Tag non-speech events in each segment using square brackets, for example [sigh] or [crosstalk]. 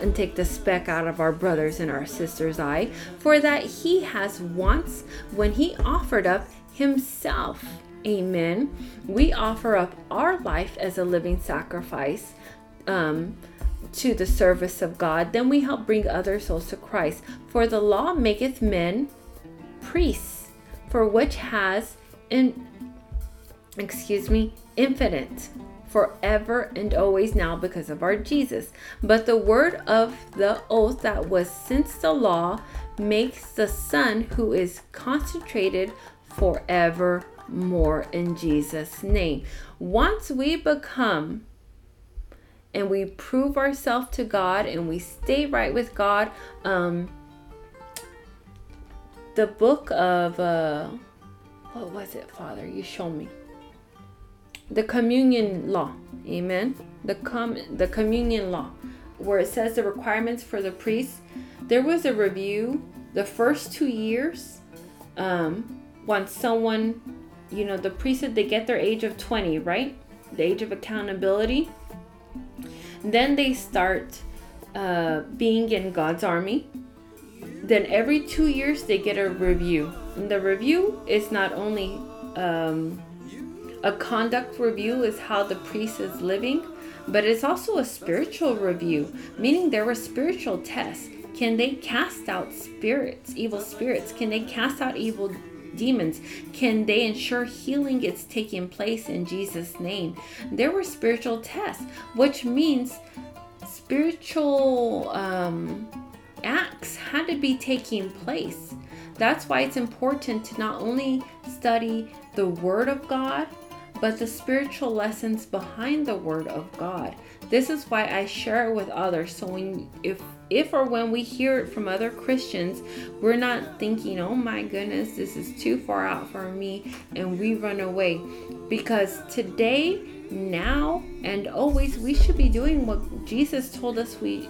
and take the speck out of our brothers and our sisters' eye, for that he has once, when he offered up himself. Amen. We offer up our life as a living sacrifice um, to the service of God. Then we help bring other souls to Christ. For the law maketh men priests, for which has in excuse me, infinite forever and always now because of our Jesus. But the word of the oath that was since the law makes the Son who is concentrated forevermore in Jesus' name. Once we become and we prove ourselves to God and we stay right with God, um, the book of uh, what was it, Father? You show me the communion law. Amen. The com the communion law, where it says the requirements for the priest. There was a review the first two years. Um, once someone, you know, the priesthood, they get their age of 20, right? The age of accountability. Then they start uh, being in God's army. Then every two years they get a review. And the review is not only um, a conduct review is how the priest is living, but it's also a spiritual review, meaning there were spiritual tests. Can they cast out spirits, evil spirits? Can they cast out evil demons? Can they ensure healing is taking place in Jesus' name? There were spiritual tests, which means spiritual um, acts had to be taking place. That's why it's important to not only study the Word of God, but the spiritual lessons behind the word of God. This is why I share it with others. So when if if or when we hear it from other Christians, we're not thinking, "Oh my goodness, this is too far out for me," and we run away. Because today, now, and always we should be doing what Jesus told us we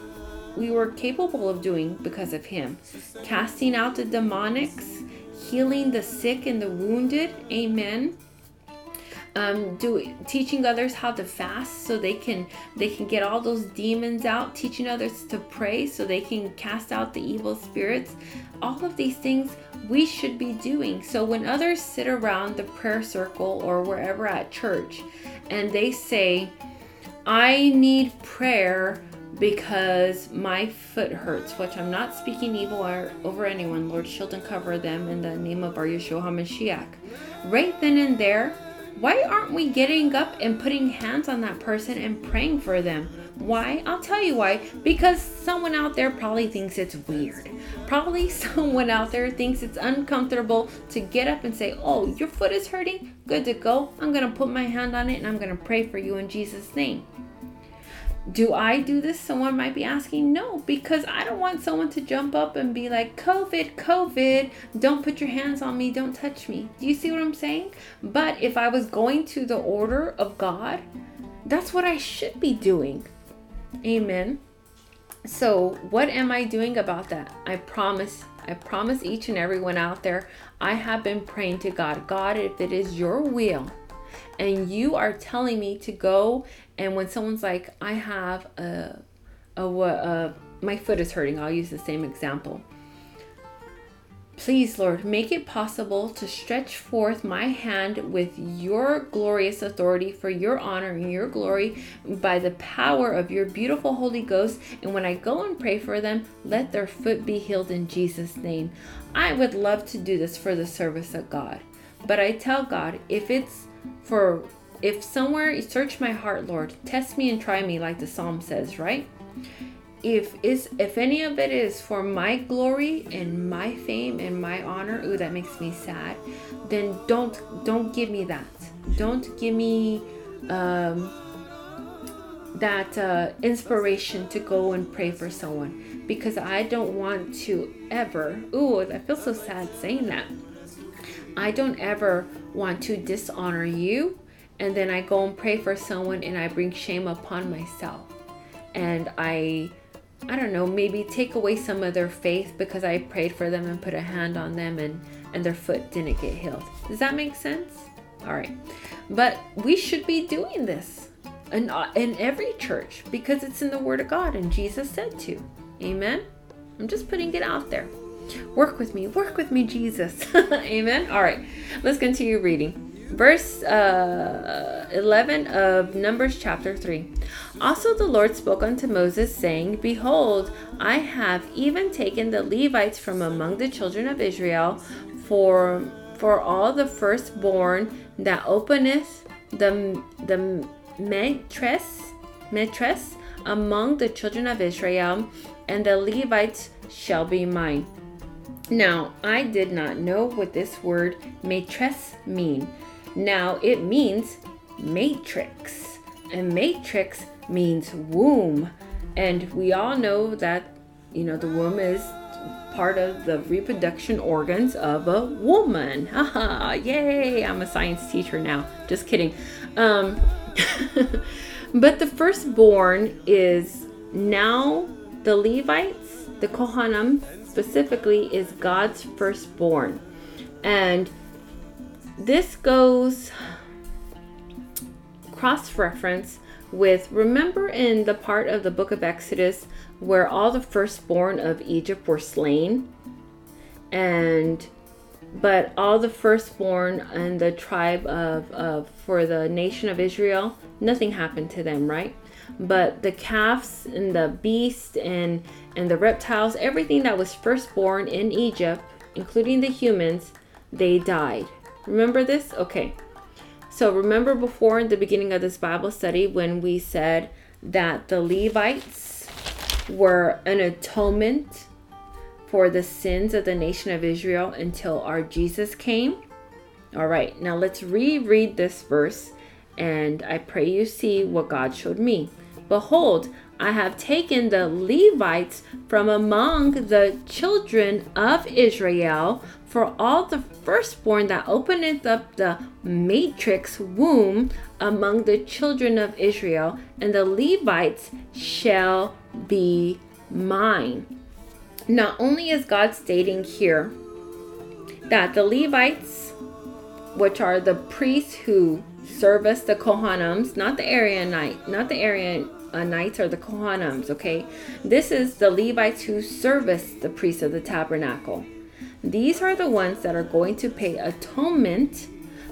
we were capable of doing because of him. Casting out the demonics, healing the sick and the wounded. Amen um, do teaching others how to fast so they can they can get all those demons out teaching others to pray so they can cast out the evil spirits all of these things we should be doing so when others sit around the prayer circle or wherever at church and they say i need prayer because my foot hurts, which I'm not speaking evil over anyone. Lord, shield and cover them in the name of our Yeshua HaMashiach. Right then and there, why aren't we getting up and putting hands on that person and praying for them? Why? I'll tell you why. Because someone out there probably thinks it's weird. Probably [laughs] someone out there thinks it's uncomfortable to get up and say, Oh, your foot is hurting? Good to go. I'm going to put my hand on it and I'm going to pray for you in Jesus' name. Do I do this? Someone might be asking. No, because I don't want someone to jump up and be like, COVID, COVID, don't put your hands on me, don't touch me. Do you see what I'm saying? But if I was going to the order of God, that's what I should be doing. Amen. So, what am I doing about that? I promise, I promise each and everyone out there, I have been praying to God. God, if it is your will, and you are telling me to go and when someone's like i have a a, my foot is hurting i'll use the same example Please, Lord, make it possible to stretch forth my hand with your glorious authority for your honor and your glory by the power of your beautiful Holy Ghost. And when I go and pray for them, let their foot be healed in Jesus' name. I would love to do this for the service of God. But I tell God, if it's for if somewhere you search my heart, Lord, test me and try me like the psalm says, right? If is if any of it is for my glory and my fame and my honor, ooh, that makes me sad. Then don't don't give me that. Don't give me um, that uh, inspiration to go and pray for someone because I don't want to ever. Ooh, I feel so sad saying that. I don't ever want to dishonor you and then I go and pray for someone and I bring shame upon myself. And I I don't know, maybe take away some of their faith because I prayed for them and put a hand on them and and their foot didn't get healed. Does that make sense? All right. But we should be doing this. in, in every church because it's in the Word of God and Jesus said to. Amen. I'm just putting it out there. Work with me, work with me, Jesus. [laughs] Amen. All right, let's continue reading. Verse uh, 11 of Numbers chapter 3. Also, the Lord spoke unto Moses, saying, Behold, I have even taken the Levites from among the children of Israel for, for all the firstborn that openeth the, the metres, metres among the children of Israel, and the Levites shall be mine. Now, I did not know what this word matress mean. Now, it means matrix, and matrix means womb. And we all know that, you know, the womb is part of the reproduction organs of a woman. [laughs] Haha, yay, I'm a science teacher now. Just kidding. Um, [laughs] but the firstborn is now the Levites, the Kohanim specifically, is God's firstborn. And this goes cross reference with remember in the part of the book of Exodus where all the firstborn of Egypt were slain? And but all the firstborn and the tribe of, of for the nation of Israel nothing happened to them right? But the calves and the beast and and the reptiles everything that was firstborn in Egypt including the humans they died remember this okay so remember before in the beginning of this Bible study when we said that the Levites were an atonement for the sins of the nation of Israel until our Jesus came? All right, now let's reread this verse and I pray you see what God showed me. Behold, I have taken the Levites from among the children of Israel for all the firstborn that openeth up the matrix womb among the children of Israel, and the Levites shall be mine. Not only is God stating here that the Levites, which are the priests who service the Kohanims, not the Aaronite, not the Aaronites or the Kohanims, okay? This is the Levites who service the priests of the tabernacle. These are the ones that are going to pay atonement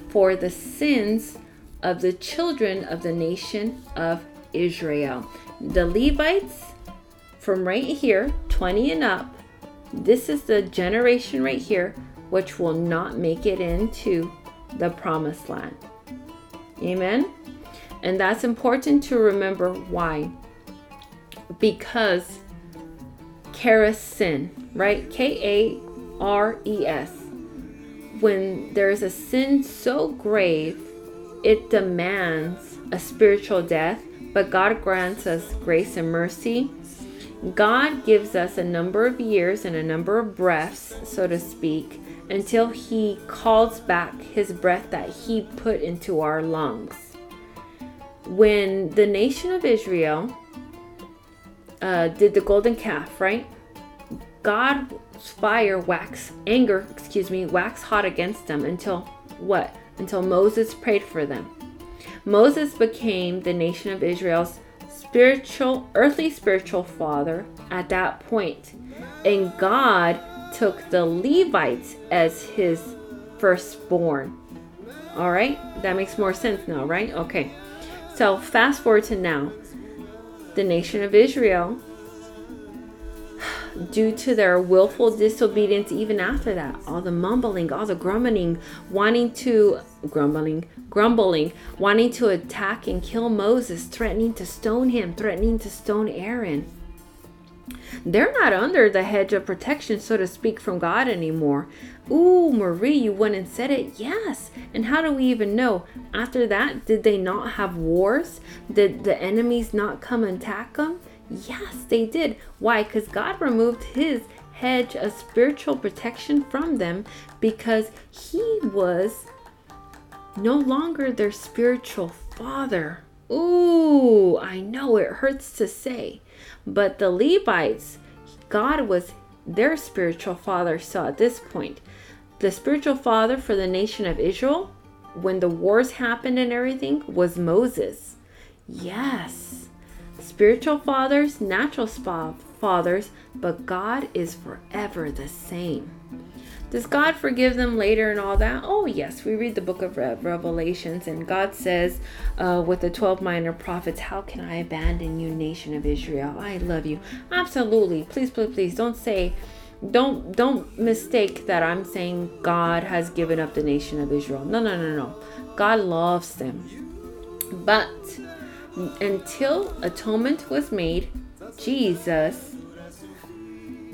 for the sins of the children of the nation of Israel. The Levites, from right here, 20 and up, this is the generation right here which will not make it into the promised land. Amen. And that's important to remember why. Because Kares sin, right? K A R E S. When there's a sin so grave, it demands a spiritual death, but God grants us grace and mercy. God gives us a number of years and a number of breaths, so to speak, until He calls back His breath that He put into our lungs. When the nation of Israel uh, did the golden calf, right? God's fire wax anger, excuse me, wax hot against them until what? Until Moses prayed for them. Moses became the nation of Israel's spiritual, earthly spiritual father at that point. And God took the Levites as his firstborn. All right, that makes more sense now, right? Okay, so fast forward to now. The nation of Israel due to their willful disobedience even after that all the mumbling all the grumbling wanting to grumbling grumbling wanting to attack and kill moses threatening to stone him threatening to stone aaron they're not under the hedge of protection, so to speak, from God anymore. Ooh, Marie, you went and said it. Yes. And how do we even know? After that, did they not have wars? Did the enemies not come and attack them? Yes, they did. Why? Because God removed his hedge of spiritual protection from them because he was no longer their spiritual father. Ooh, I know it hurts to say. But the Levites, God was their spiritual father. So at this point, the spiritual father for the nation of Israel, when the wars happened and everything, was Moses. Yes. Spiritual fathers, natural spa fathers, but God is forever the same. Does God forgive them later and all that? Oh, yes. We read the book of Revelations, and God says uh, with the 12 minor prophets, How can I abandon you, nation of Israel? I love you. Absolutely. Please, please, please don't say, don't don't mistake that I'm saying God has given up the nation of Israel. No, no, no, no. God loves them. But until atonement was made, Jesus,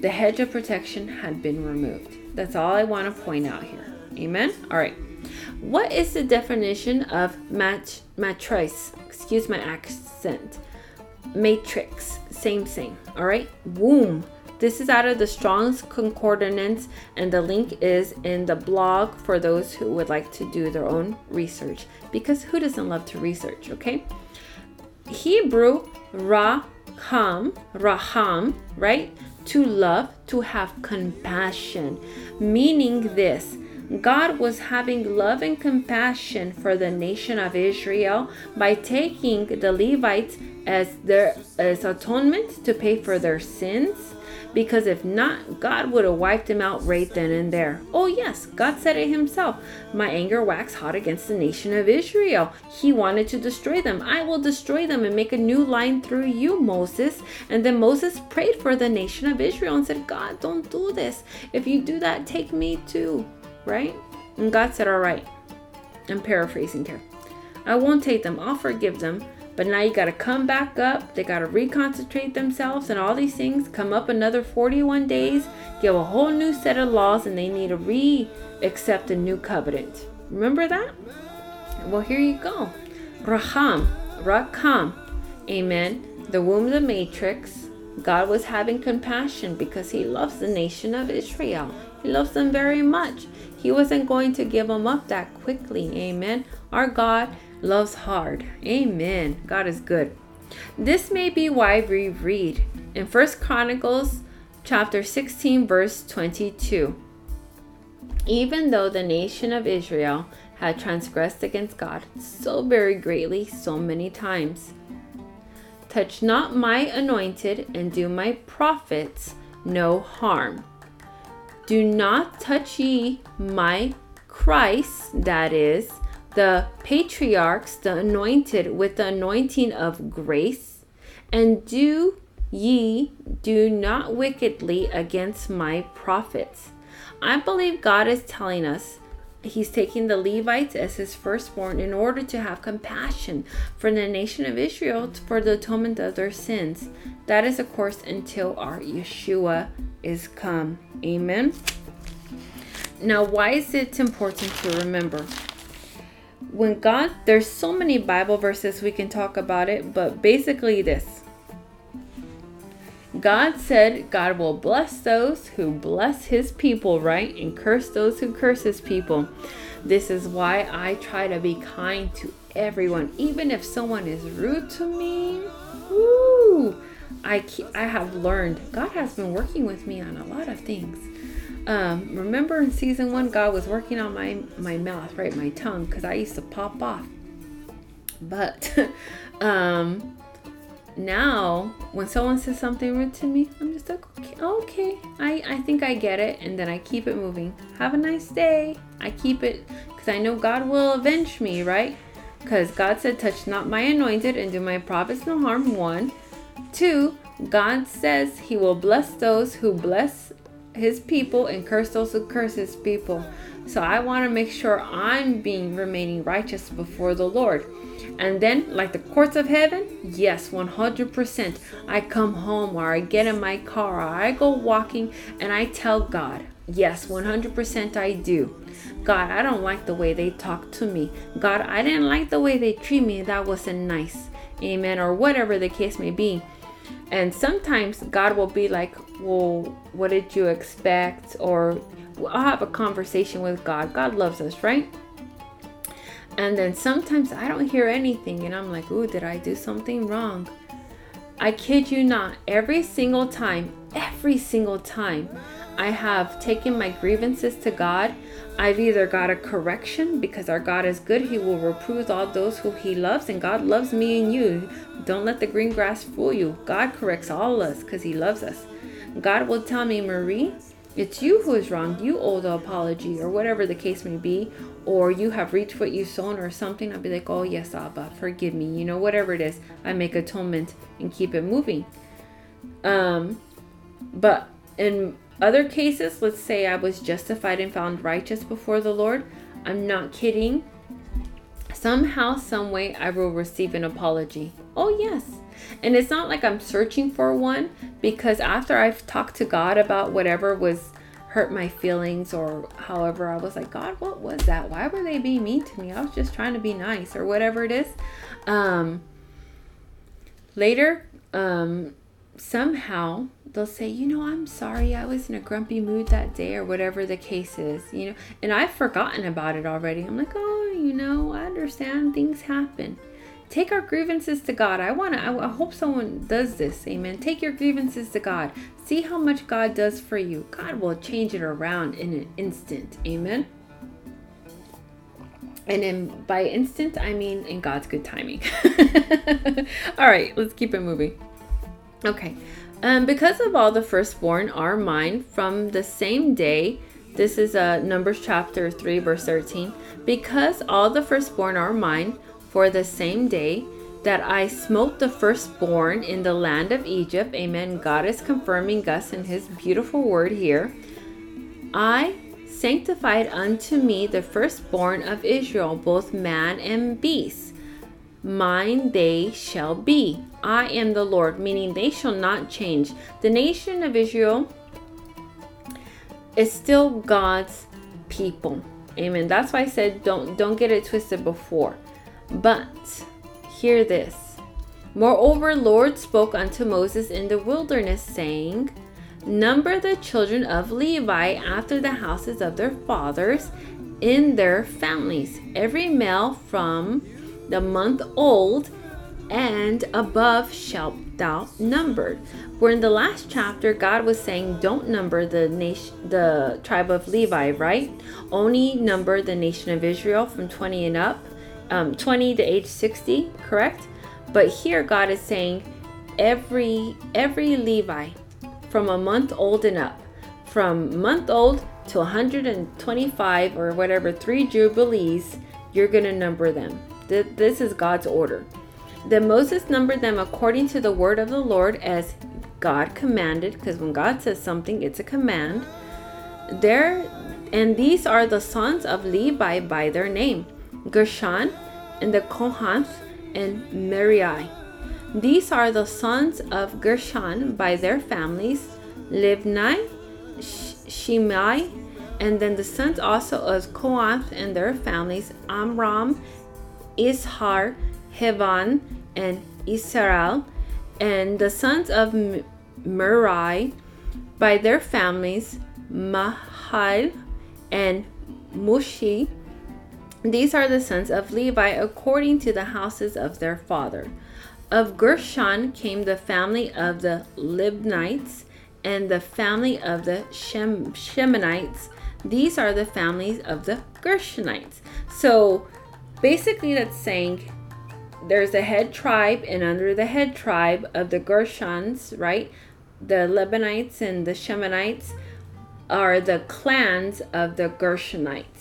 the hedge of protection had been removed. That's all I want to point out here. Amen? All right. What is the definition of mat- matrice? Excuse my accent. Matrix. Same, thing. All right. Womb. This is out of the Strong's Concordance, and the link is in the blog for those who would like to do their own research. Because who doesn't love to research, okay? Hebrew, raham, raham, right? To love, to have compassion meaning this God was having love and compassion for the nation of Israel by taking the Levites as their as atonement to pay for their sins because if not, God would have wiped them out right then and there. Oh, yes, God said it himself. My anger waxed hot against the nation of Israel. He wanted to destroy them. I will destroy them and make a new line through you, Moses. And then Moses prayed for the nation of Israel and said, God, don't do this. If you do that, take me too. Right? And God said, All right. I'm paraphrasing here. I won't take them, I'll forgive them but now you got to come back up. They got to reconcentrate themselves and all these things. Come up another 41 days, give a whole new set of laws, and they need to re accept a new covenant. Remember that? Well, here you go. Raham, Rakam, Amen. The womb of the matrix. God was having compassion because He loves the nation of Israel. He loves them very much. He wasn't going to give them up that quickly. Amen. Our God loves hard. Amen. God is good. This may be why we read in First Chronicles chapter 16 verse 22. Even though the nation of Israel had transgressed against God so very greatly so many times, touch not my anointed and do my prophets no harm. Do not touch ye my Christ, that is, the patriarchs, the anointed, with the anointing of grace, and do ye do not wickedly against my prophets. I believe God is telling us He's taking the Levites as his firstborn in order to have compassion for the nation of Israel for the atonement of their sins. That is, of course, until our Yeshua is come. Amen. Now, why is it important to remember? When God, there's so many Bible verses we can talk about it, but basically this God said God will bless those who bless his people, right? And curse those who curse his people. This is why I try to be kind to everyone, even if someone is rude to me. Woo! I, I have learned, God has been working with me on a lot of things. Um, remember in season one, God was working on my my mouth, right, my tongue, because I used to pop off. But [laughs] um, now, when someone says something rude to me, I'm just like, okay, okay, I I think I get it, and then I keep it moving. Have a nice day. I keep it because I know God will avenge me, right? Because God said, "Touch not my anointed, and do my prophets no harm." One, two. God says He will bless those who bless his people and curse those who curse his people. So I want to make sure I'm being remaining righteous before the Lord. And then, like the courts of heaven, yes, 100%. I come home or I get in my car or I go walking and I tell God, yes, 100% I do. God, I don't like the way they talk to me. God, I didn't like the way they treat me. That wasn't nice. Amen. Or whatever the case may be. And sometimes God will be like, Well, what did you expect? Or I'll have a conversation with God. God loves us, right? And then sometimes I don't hear anything and I'm like, Ooh, did I do something wrong? I kid you not, every single time, every single time I have taken my grievances to God, I've either got a correction because our God is good, He will reprove all those who He loves, and God loves me and you. Don't let the green grass fool you. God corrects all of us because He loves us. God will tell me, Marie, it's you who is wrong. You owe the apology, or whatever the case may be, or you have reached what you've sown, or something. I'll be like, oh, yes, Abba, forgive me. You know, whatever it is, I make atonement and keep it moving. Um, but in other cases, let's say I was justified and found righteous before the Lord. I'm not kidding. Somehow, some way, I will receive an apology. Oh, yes. And it's not like I'm searching for one because after I've talked to God about whatever was hurt my feelings or however I was like, God, what was that? Why were they being mean to me? I was just trying to be nice or whatever it is. Um, later, um, somehow they'll say, you know, I'm sorry, I was in a grumpy mood that day, or whatever the case is, you know, and I've forgotten about it already. I'm like, oh, you know, I understand things happen. Take our grievances to God. I want to, I hope someone does this. Amen. Take your grievances to God. See how much God does for you. God will change it around in an instant. Amen. And in by instant, I mean in God's good timing. [laughs] all right, let's keep it moving. Okay. Um, because of all the firstborn are mine from the same day. This is uh, Numbers chapter 3, verse 13. Because all the firstborn are mine for the same day that I smote the firstborn in the land of Egypt. Amen. God is confirming us in his beautiful word here. I sanctified unto me the firstborn of Israel, both man and beast mine they shall be. I am the Lord, meaning they shall not change. The nation of Israel is still God's people. Amen. That's why I said don't don't get it twisted before. But hear this. Moreover, Lord spoke unto Moses in the wilderness, saying, Number the children of Levi after the houses of their fathers in their families, every male from the month old and above shalt thou numbered. Where in the last chapter, God was saying, don't number the nation, the tribe of Levi, right? Only number the nation of Israel from 20 and up, um, 20 to age 60, correct? But here God is saying, every every Levi from a month old and up, from month old to 125 or whatever three jubilees, you're gonna number them. This is God's order. Then Moses numbered them according to the word of the Lord as God commanded, because when God says something, it's a command. There and these are the sons of Levi by their name Gershon and the Kohath and Merari. These are the sons of Gershon by their families Libni, Shimei, and then the sons also of Kohath and their families Amram Izhar, Hevan, and Israel, and the sons of Merari by their families, Mahal and Mushi. These are the sons of Levi according to the houses of their father. Of Gershon came the family of the Libnites and the family of the Shem- Shemonites. These are the families of the Gershonites. So Basically, that's saying there's a head tribe, and under the head tribe of the Gershons, right? The Lebanites and the Shemonites are the clans of the Gershonites.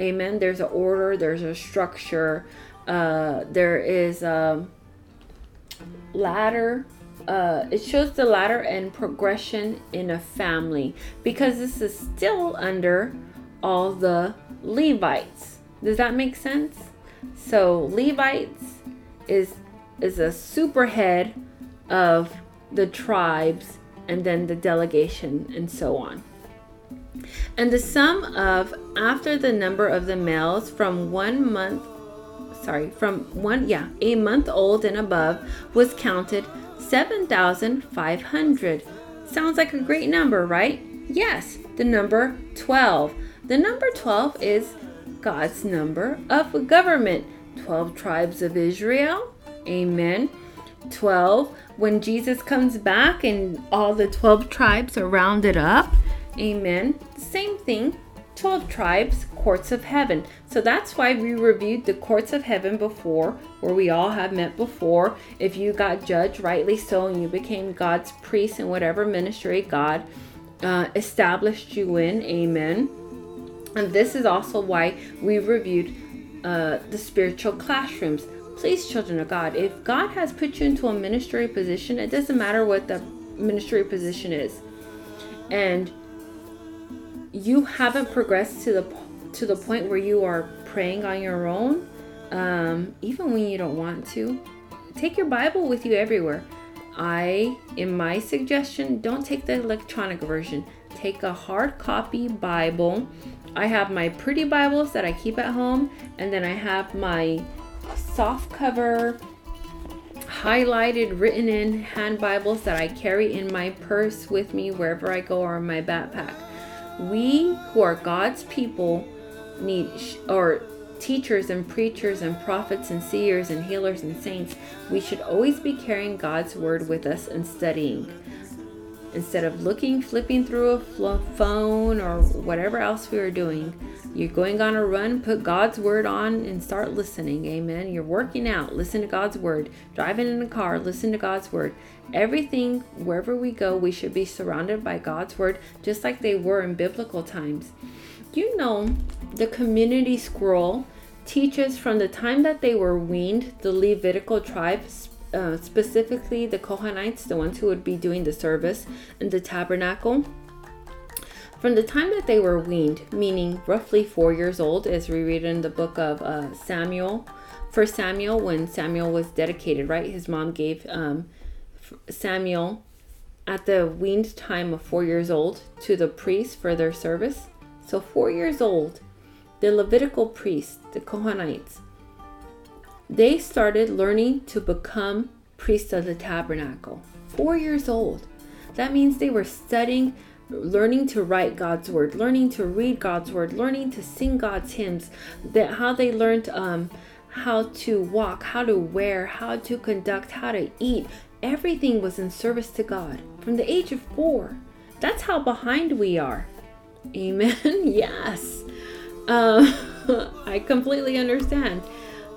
Amen. There's an order, there's a structure, uh, there is a ladder. Uh, it shows the ladder and progression in a family because this is still under all the Levites. Does that make sense? So Levites is is a super head of the tribes and then the delegation and so on. And the sum of after the number of the males from one month sorry, from one yeah, a month old and above was counted 7,500. Sounds like a great number, right? Yes, the number 12. The number 12 is God's number of government 12 tribes of Israel. Amen. 12 when Jesus comes back and all the 12 tribes are rounded up. Amen. Same thing. 12 tribes, courts of heaven. So that's why we reviewed the courts of heaven before, where we all have met before. If you got judged rightly so and you became God's priest in whatever ministry God uh, established you in, amen. And this is also why we reviewed uh, the spiritual classrooms. Please, children of God, if God has put you into a ministry position, it doesn't matter what the ministry position is. And you haven't progressed to the to the point where you are praying on your own, um, even when you don't want to, take your Bible with you everywhere. I, in my suggestion, don't take the electronic version. Take a hard copy Bible. I have my pretty Bibles that I keep at home, and then I have my soft cover, highlighted, written in hand Bibles that I carry in my purse with me wherever I go or in my backpack. We who are God's people need, or teachers and preachers and prophets and seers and healers and saints, we should always be carrying God's word with us and studying. Instead of looking, flipping through a phone or whatever else we are doing, you're going on a run, put God's word on and start listening. Amen. You're working out, listen to God's word. Driving in a car, listen to God's word. Everything, wherever we go, we should be surrounded by God's word, just like they were in biblical times. You know, the community scroll teaches from the time that they were weaned, the Levitical tribes, uh, specifically the Kohanites, the ones who would be doing the service in the tabernacle. From the time that they were weaned, meaning roughly four years old, as we read in the book of uh, Samuel, for Samuel, when Samuel was dedicated, right? His mom gave um, Samuel at the weaned time of four years old to the priests for their service. So, four years old, the Levitical priests, the Kohanites, they started learning to become priests of the tabernacle. Four years old. That means they were studying, learning to write God's word, learning to read God's word, learning to sing God's hymns. That how they learned um, how to walk, how to wear, how to conduct, how to eat. Everything was in service to God from the age of four. That's how behind we are. Amen. [laughs] yes. Um, [laughs] I completely understand.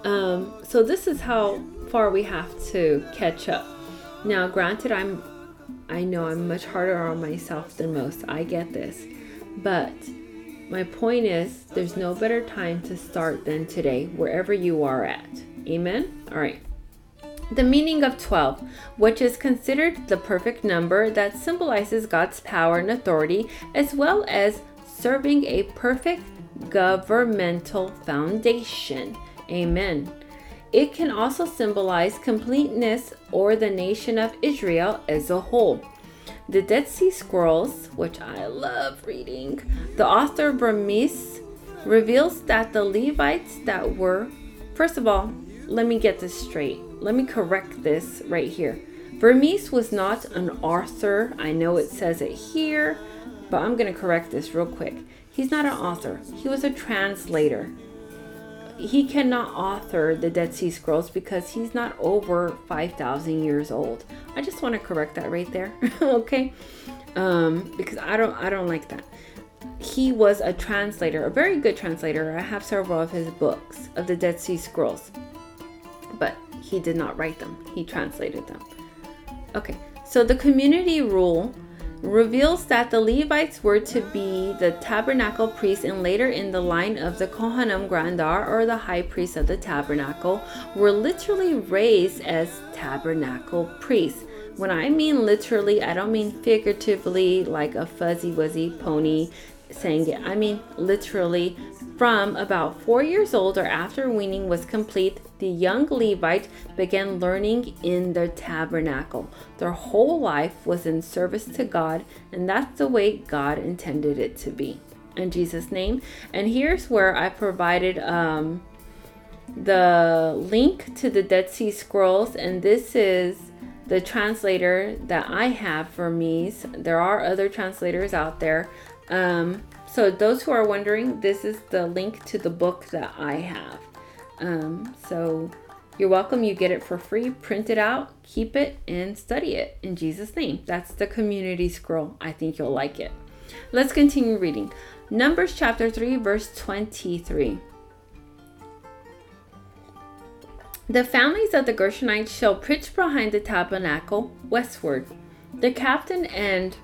Um, so this is how far we have to catch up. Now, granted, I'm I know I'm much harder on myself than most. I get this. But my point is there's no better time to start than today, wherever you are at. Amen? All right. The meaning of 12, which is considered the perfect number that symbolizes God's power and authority, as well as serving a perfect governmental foundation. Amen. It can also symbolize completeness or the nation of Israel as a whole. The Dead Sea Scrolls, which I love reading, the author Vermes reveals that the Levites that were, first of all, let me get this straight let me correct this right here. Vermes was not an author. I know it says it here, but I'm going to correct this real quick. He's not an author, he was a translator. He cannot author the Dead Sea Scrolls because he's not over 5,000 years old. I just want to correct that right there, [laughs] okay? Um, because I don't, I don't like that. He was a translator, a very good translator. I have several of his books of the Dead Sea Scrolls, but he did not write them, he translated them. Okay, so the community rule reveals that the Levites were to be the tabernacle priests, and later in the line of the Kohanim Grandar, or the high priest of the tabernacle, were literally raised as tabernacle priests. When I mean literally, I don't mean figuratively like a fuzzy wuzzy pony saying it. I mean literally from about four years old or after weaning was complete, the young Levite began learning in the tabernacle. Their whole life was in service to God, and that's the way God intended it to be. In Jesus' name. And here's where I provided um, the link to the Dead Sea Scrolls, and this is the translator that I have for me. There are other translators out there. Um, so, those who are wondering, this is the link to the book that I have. Um, so, You're welcome. You get it for free. Print it out, keep it, and study it in Jesus' name. That's the community scroll. I think you'll like it. Let's continue reading. Numbers chapter 3, verse 23. The families of the Gershonites shall pitch behind the tabernacle westward. The captain and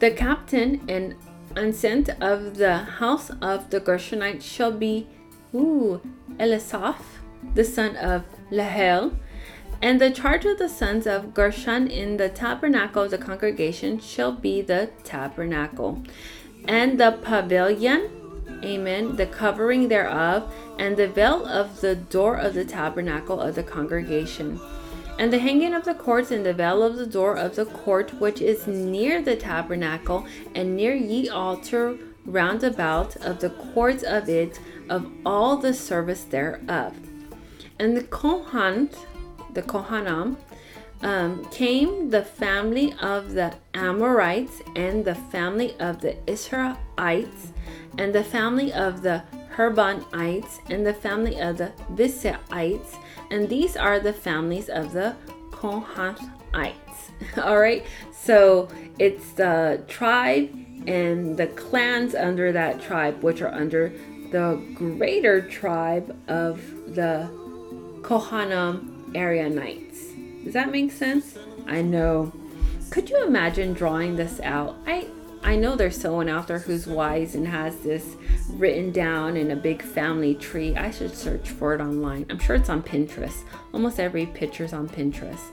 the captain and ensign of the house of the Gershonites shall be ooh, Elisaph, the son of Lahel, and the charge of the sons of Gershon in the tabernacle of the congregation shall be the tabernacle, and the pavilion, amen, the covering thereof, and the veil of the door of the tabernacle of the congregation. And the hanging of the cords and the veil of the door of the court which is near the tabernacle, and near ye altar round about of the cords of it, of all the service thereof. And the Kohan, the Kohanim, um, came the family of the Amorites and the family of the Israelites and the family of the Hebronites and the family of the Visites, and these are the families of the Kohanites. [laughs] All right, so it's the tribe and the clans under that tribe, which are under the greater tribe of the Kohanim Aaronites. Does that make sense? I know. Could you imagine drawing this out? I I know there's someone out there who's wise and has this written down in a big family tree. I should search for it online. I'm sure it's on Pinterest. Almost every picture's on Pinterest.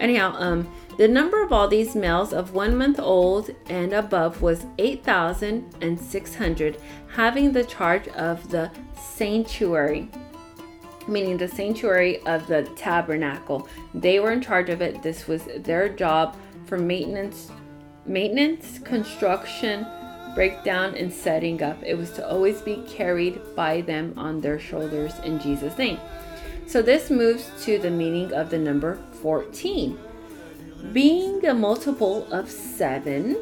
Anyhow, um, the number of all these males of one month old and above was 8,600, having the charge of the sanctuary, meaning the sanctuary of the tabernacle. They were in charge of it. This was their job for maintenance, maintenance, construction, breakdown, and setting up. It was to always be carried by them on their shoulders in Jesus' name. So this moves to the meaning of the number 14. Being a multiple of 7,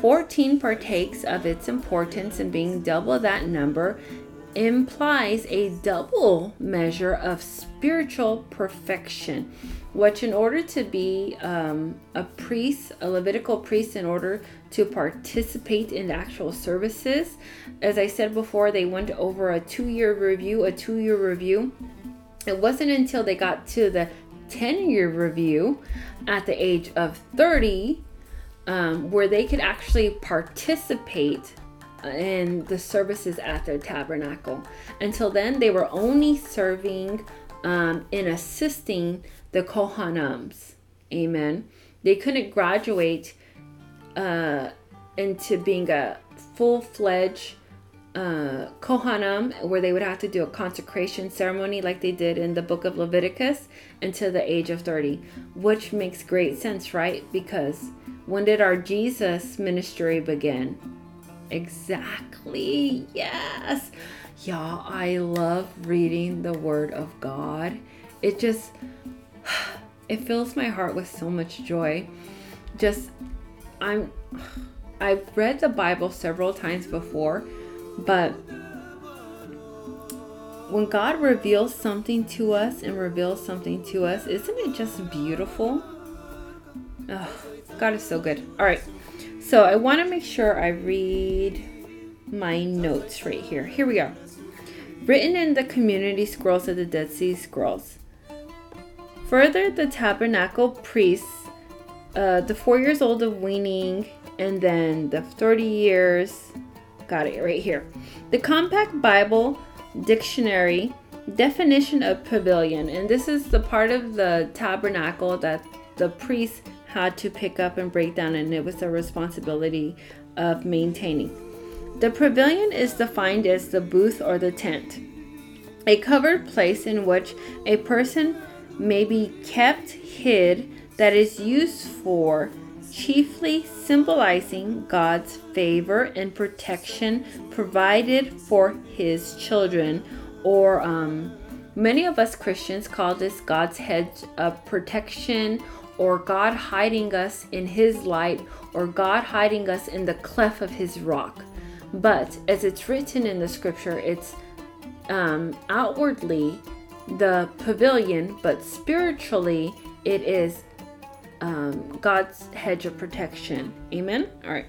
14 partakes of its importance and being double that number implies a double measure of spiritual perfection which in order to be um, a priest a levitical priest in order to participate in actual services as i said before they went over a two-year review a two-year review. It wasn't until they got to the 10 year review at the age of 30 um, where they could actually participate in the services at their tabernacle. Until then, they were only serving um, and assisting the Kohanims. Amen. They couldn't graduate uh, into being a full fledged uh, Kohanim, where they would have to do a consecration ceremony like they did in the book of Leviticus until the age of 30, which makes great sense, right? Because when did our Jesus ministry begin? Exactly, yes. Y'all, I love reading the Word of God. It just, [sighs] it fills my heart with so much joy. Just, I'm, [sighs] I've read the Bible several times before but when God reveals something to us and reveals something to us, isn't it just beautiful? Oh, God is so good. All right. So I want to make sure I read my notes right here. Here we go. Written in the community scrolls of the Dead Sea Scrolls. Further, the tabernacle priests, uh, the four years old of weaning, and then the 30 years Got it right here. The Compact Bible Dictionary definition of pavilion, and this is the part of the tabernacle that the priest had to pick up and break down, and it was the responsibility of maintaining. The pavilion is defined as the booth or the tent, a covered place in which a person may be kept hid that is used for chiefly symbolizing God's favor and protection provided for his children. Or um, many of us Christians call this God's hedge of protection, or God hiding us in his light, or God hiding us in the cleft of his rock. But as it's written in the scripture, it's um, outwardly the pavilion, but spiritually it is um, God's hedge of protection. Amen? All right.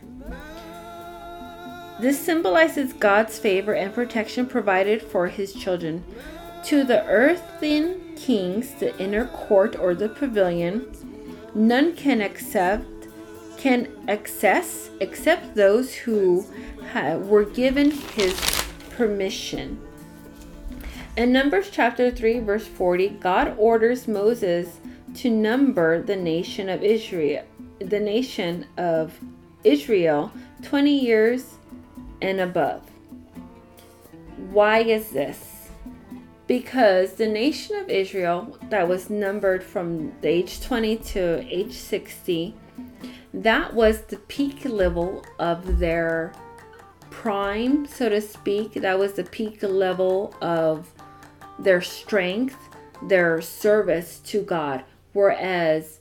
This symbolizes God's favor and protection provided for his children. To the earthen kings, the inner court or the pavilion, none can accept can access except those who were given his permission. In Numbers chapter 3 verse 40, God orders Moses to number the nation of Israel, the nation of Israel 20 years and above. Why is this? Because the nation of Israel that was numbered from the age 20 to age 60, that was the peak level of their prime, so to speak. That was the peak level of their strength, their service to God. Whereas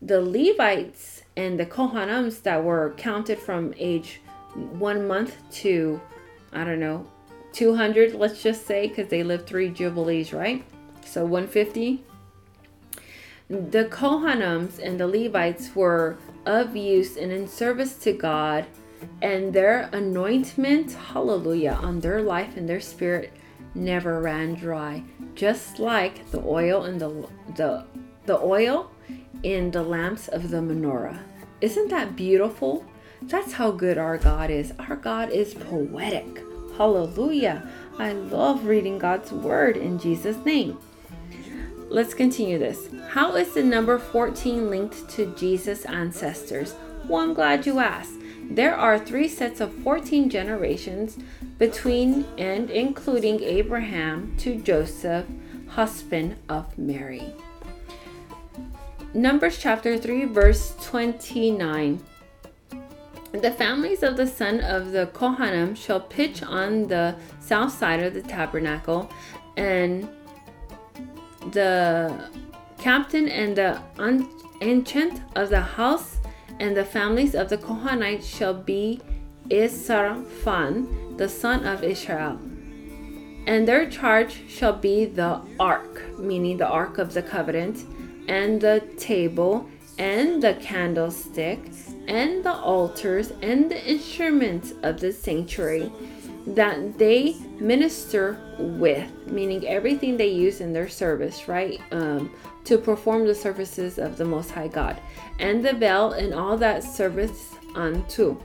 the Levites and the Kohanums that were counted from age one month to, I don't know, 200, let's just say, because they lived three jubilees, right? So 150. The Kohanums and the Levites were of use and in service to God, and their anointment, hallelujah, on their life and their spirit never ran dry, just like the oil and the the the oil in the lamps of the menorah. Isn't that beautiful? That's how good our God is. Our God is poetic. Hallelujah. I love reading God's word in Jesus' name. Let's continue this. How is the number 14 linked to Jesus' ancestors? Well, I'm glad you asked. There are three sets of 14 generations between and including Abraham to Joseph, husband of Mary. Numbers chapter 3, verse 29. The families of the son of the Kohanim shall pitch on the south side of the tabernacle, and the captain and the ancient of the house and the families of the Kohanites shall be Isarphan, the son of Israel. And their charge shall be the ark, meaning the ark of the covenant, and the table, and the candlestick, and the altars, and the instruments of the sanctuary that they minister with, meaning everything they use in their service, right? Um, to perform the services of the Most High God, and the veil and all that service unto.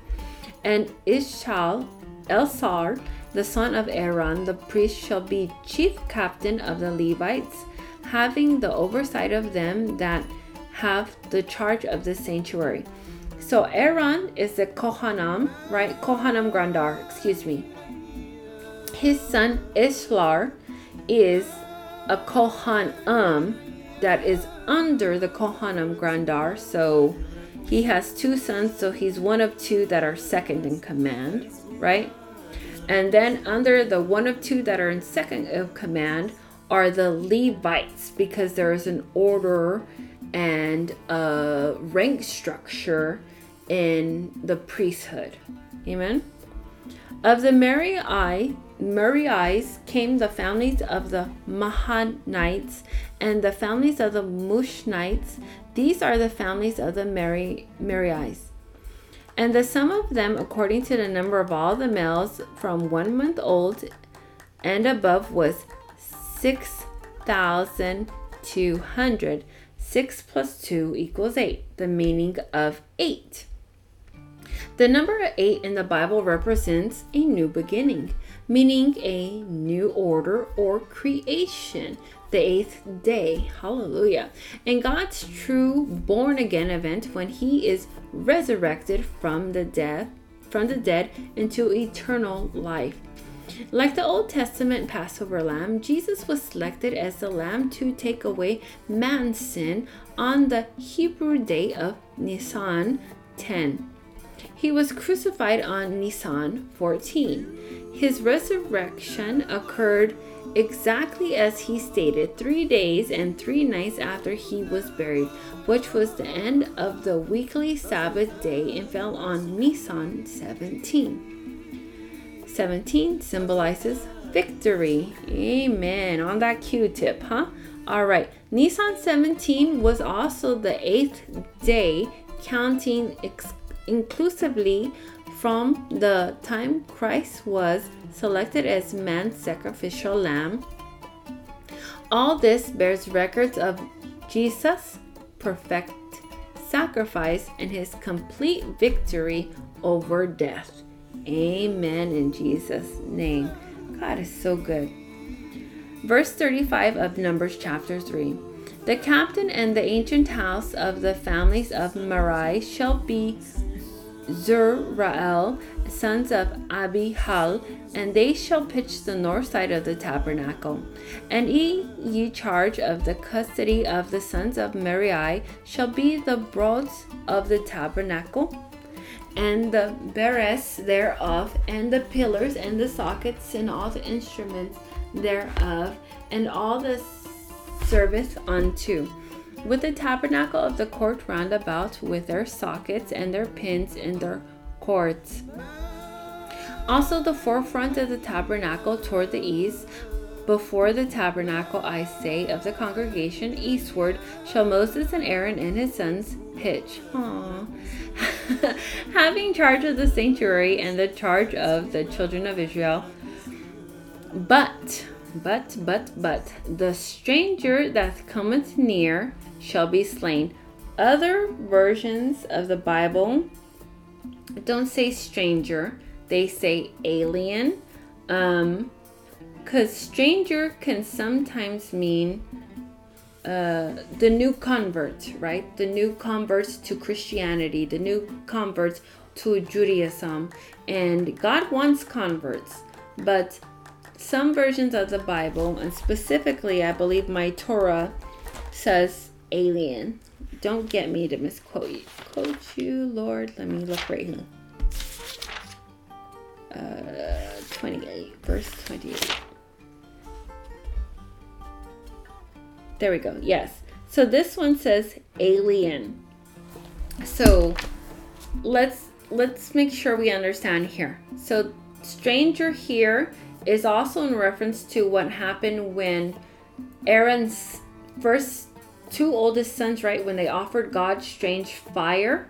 And Ishal, Elsar, the son of Aaron, the priest, shall be chief captain of the Levites having the oversight of them that have the charge of the sanctuary. So Aaron is the Kohanam, right? Kohanam Grandar, excuse me. His son Ishlar is a Kohanam that is under the Kohanam Grandar. So he has two sons, so he's one of two that are second in command, right? And then under the one of two that are in second of command are the Levites because there is an order and a rank structure in the priesthood. Amen. Of the Merari, Merarites came the families of the Mahanites and the families of the Mushnites. These are the families of the Mary Merarites. And the sum of them, according to the number of all the males from one month old and above, was 6,200. 6 plus 2 equals 8, the meaning of 8. The number 8 in the Bible represents a new beginning, meaning a new order or creation, the eighth day. Hallelujah. And God's true born again event when he is resurrected from the death from the dead into eternal life. Like the Old Testament Passover lamb, Jesus was selected as the lamb to take away man's sin on the Hebrew day of Nisan 10. He was crucified on Nisan 14. His resurrection occurred exactly as he stated three days and three nights after he was buried, which was the end of the weekly Sabbath day and fell on Nisan 17. 17 symbolizes victory. Amen. On that Q tip, huh? All right. Nisan 17 was also the eighth day, counting ex- inclusively from the time Christ was selected as man's sacrificial lamb. All this bears records of Jesus' perfect sacrifice and his complete victory over death. Amen in Jesus' name. God is so good. Verse 35 of Numbers chapter 3. The captain and the ancient house of the families of Merari shall be Zerael, sons of Abihal, and they shall pitch the north side of the tabernacle. And ye, ye charge of the custody of the sons of Merari, shall be the broads of the tabernacle, and the beres thereof, and the pillars, and the sockets, and all the instruments thereof, and all the service unto with the tabernacle of the court round about, with their sockets and their pins and their cords. Also, the forefront of the tabernacle toward the east, before the tabernacle, I say, of the congregation eastward, shall Moses and Aaron and his sons pitch. Aww. [laughs] Having charge of the sanctuary and the charge of the children of Israel. But, but, but, but, the stranger that cometh near shall be slain. Other versions of the Bible don't say stranger, they say alien. Um, because stranger can sometimes mean uh, the new converts, right? The new converts to Christianity, the new converts to Judaism. And God wants converts, but some versions of the Bible, and specifically, I believe my Torah says alien. Don't get me to misquote you. Quote you, Lord. Let me look right here. Uh, 28, verse 28. There we go. Yes. So this one says alien. So let's let's make sure we understand here. So stranger here is also in reference to what happened when Aaron's first two oldest sons, right, when they offered God strange fire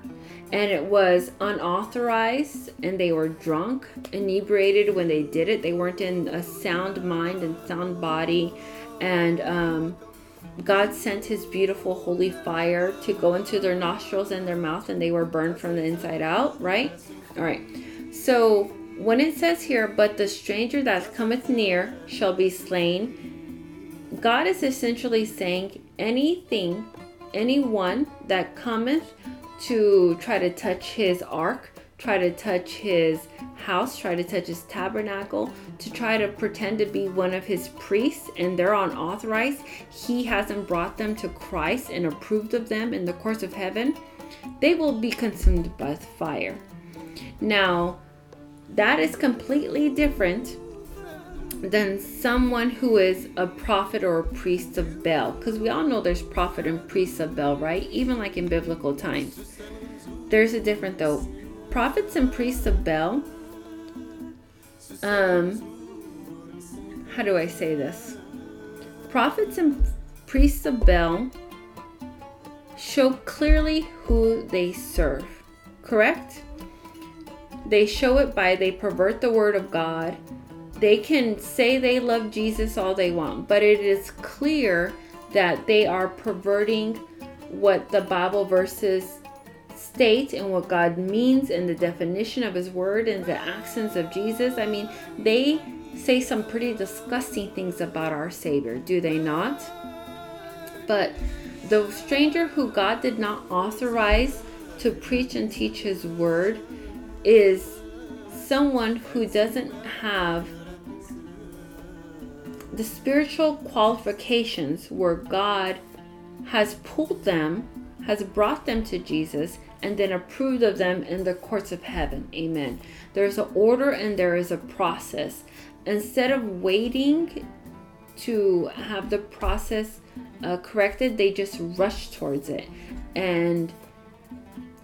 and it was unauthorized and they were drunk, inebriated when they did it. They weren't in a sound mind and sound body. And um, God sent his beautiful holy fire to go into their nostrils and their mouth and they were burned from the inside out, right? All right. So when it says here, but the stranger that cometh near shall be slain, God is essentially saying anything, anyone that cometh to try to touch his ark, try to touch his house, try to touch his tabernacle, to try to pretend to be one of his priests and they're unauthorized, he hasn't brought them to Christ and approved of them in the course of heaven, they will be consumed by fire. Now, that is completely different than someone who is a prophet or a priest of Baal. Because we all know there's prophet and priest of Baal, right? Even like in biblical times. There's a difference though. Prophets and priests of Baal. Um, how do I say this? Prophets and priests of Baal show clearly who they serve. Correct? They show it by they pervert the word of God they can say they love Jesus all they want, but it is clear that they are perverting what the Bible verses state and what God means and the definition of His Word and the accents of Jesus. I mean, they say some pretty disgusting things about our Savior, do they not? But the stranger who God did not authorize to preach and teach His Word is someone who doesn't have the spiritual qualifications where God has pulled them, has brought them to Jesus, and then approved of them in the courts of heaven. Amen. There's an order and there is a process. Instead of waiting to have the process uh, corrected, they just rush towards it. And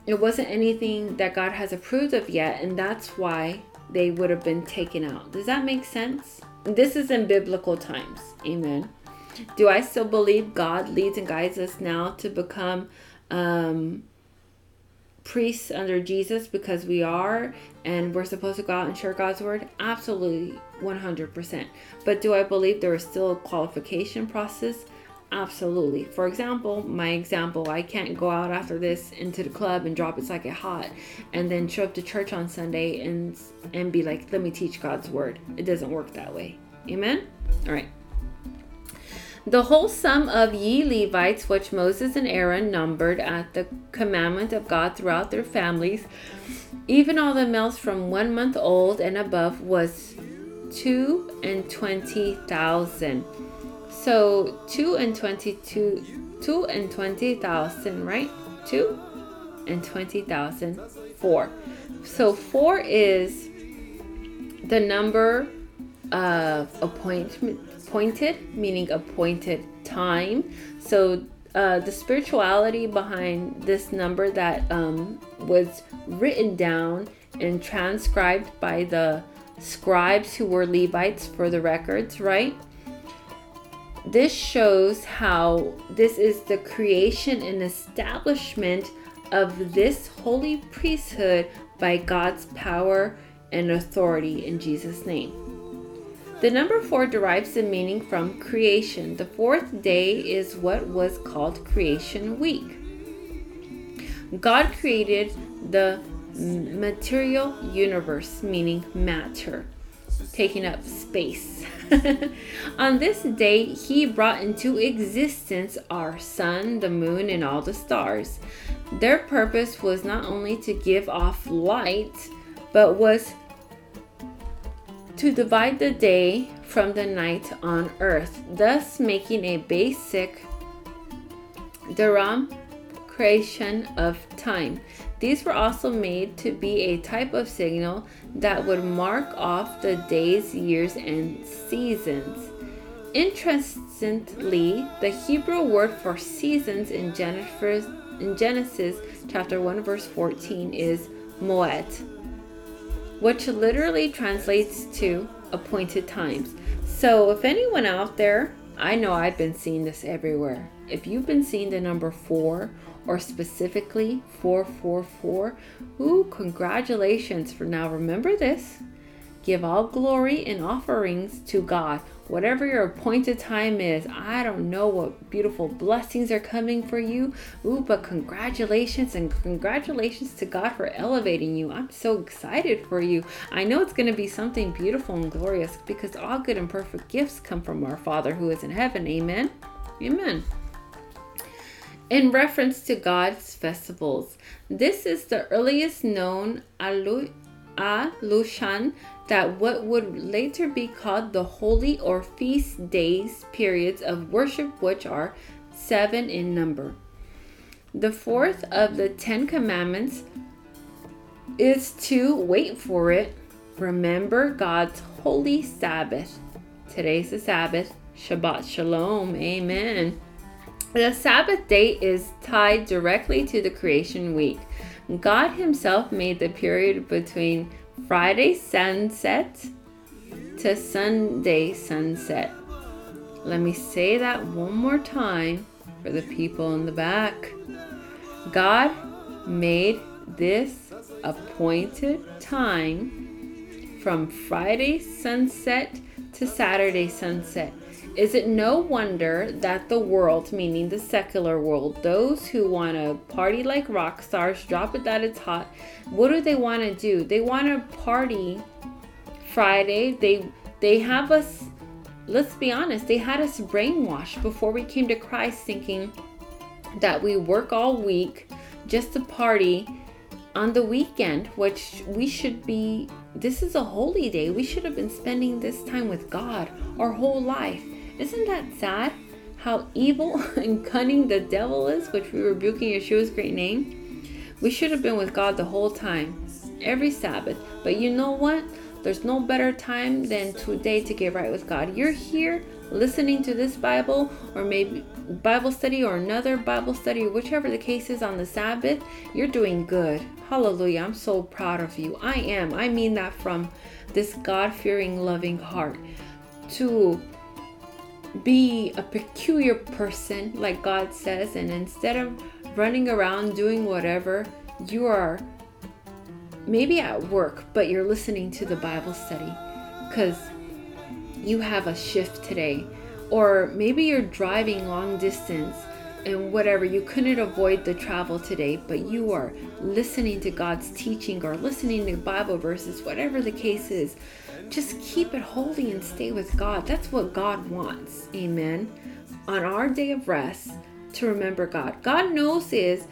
it wasn't anything that God has approved of yet, and that's why they would have been taken out. Does that make sense? this is in biblical times. Amen. Do I still believe God leads and guides us now to become um, priests under Jesus because we are and we're supposed to go out and share God's word? Absolutely, 100%. But do I believe there is still a qualification process? Absolutely. For example, my example, I can't go out after this into the club and drop it's like it hot and then show up to church on Sunday and and be like, "Let me teach God's word." It doesn't work that way. Amen. All right. The whole sum of ye Levites, which Moses and Aaron numbered at the commandment of God throughout their families, even all the males from one month old and above, was two and twenty thousand. So two and twenty-two, two and twenty thousand, right? Two and twenty thousand, four. So four is the number of appointment, appointed, meaning appointed time. So uh, the spirituality behind this number that um, was written down and transcribed by the scribes who were Levites for the records, right? This shows how this is the creation and establishment of this holy priesthood by God's power and authority in Jesus' name. The number four derives the meaning from creation. The fourth day is what was called Creation Week. God created the material universe, meaning matter, taking up space. [laughs] On this day, he brought into existence our sun, the moon, and all the stars. Their purpose was not only to give off light, but was to divide the day from the night on earth, thus making a basic Dharam creation of time. These were also made to be a type of signal that would mark off the days, years, and seasons. Interestingly, the Hebrew word for seasons in Genesis, in Genesis chapter 1 verse 14 is moed, which literally translates to appointed times. So if anyone out there, I know I've been seeing this everywhere. If you've been seeing the number 4 or specifically 444, ooh, congratulations for now. Remember this give all glory and offerings to God. Whatever your appointed time is, I don't know what beautiful blessings are coming for you. Ooh, but congratulations and congratulations to God for elevating you. I'm so excited for you. I know it's going to be something beautiful and glorious because all good and perfect gifts come from our Father who is in heaven. Amen. Amen in reference to God's festivals. This is the earliest known allusion that what would later be called the holy or feast days periods of worship, which are seven in number. The fourth of the Ten Commandments is to wait for it, remember God's holy Sabbath. Today's the Sabbath. Shabbat Shalom. Amen. The Sabbath day is tied directly to the creation week. God Himself made the period between Friday sunset to Sunday sunset. Let me say that one more time for the people in the back. God made this appointed time from Friday sunset to Saturday sunset. Is it no wonder that the world, meaning the secular world, those who want to party like rock stars, drop it that it's hot, what do they want to do? They want to party Friday. They they have us let's be honest, they had us brainwashed before we came to Christ thinking that we work all week just to party on the weekend, which we should be this is a holy day. We should have been spending this time with God our whole life. Isn't that sad? How evil [laughs] and cunning the devil is, which we rebuke in Yeshua's great name. We should have been with God the whole time, every Sabbath. But you know what? There's no better time than today to get right with God. You're here listening to this Bible or maybe Bible study or another Bible study, whichever the case is on the Sabbath, you're doing good. Hallelujah. I'm so proud of you. I am. I mean that from this God fearing, loving heart. to be a peculiar person, like God says, and instead of running around doing whatever, you are maybe at work, but you're listening to the Bible study because you have a shift today. Or maybe you're driving long distance and whatever, you couldn't avoid the travel today, but you are listening to God's teaching or listening to Bible verses, whatever the case is. Just keep it holy and stay with God. That's what God wants. Amen. On our day of rest, to remember God. God knows is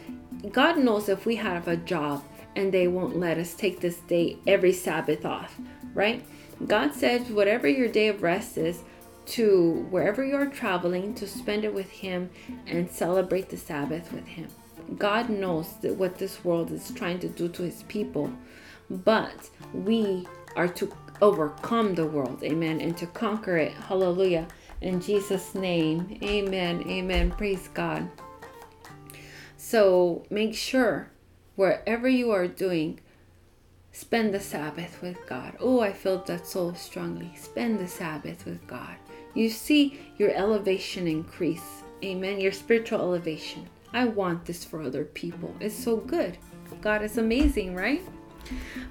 God knows if we have a job and they won't let us take this day every Sabbath off, right? God says whatever your day of rest is, to wherever you're traveling to spend it with Him and celebrate the Sabbath with Him. God knows that what this world is trying to do to His people, but we are to overcome the world, amen, and to conquer it. Hallelujah. In Jesus' name, amen, amen. Praise God. So make sure wherever you are doing, spend the Sabbath with God. Oh, I felt that so strongly. Spend the Sabbath with God. You see your elevation increase. Amen. Your spiritual elevation. I want this for other people. It's so good. God is amazing, right?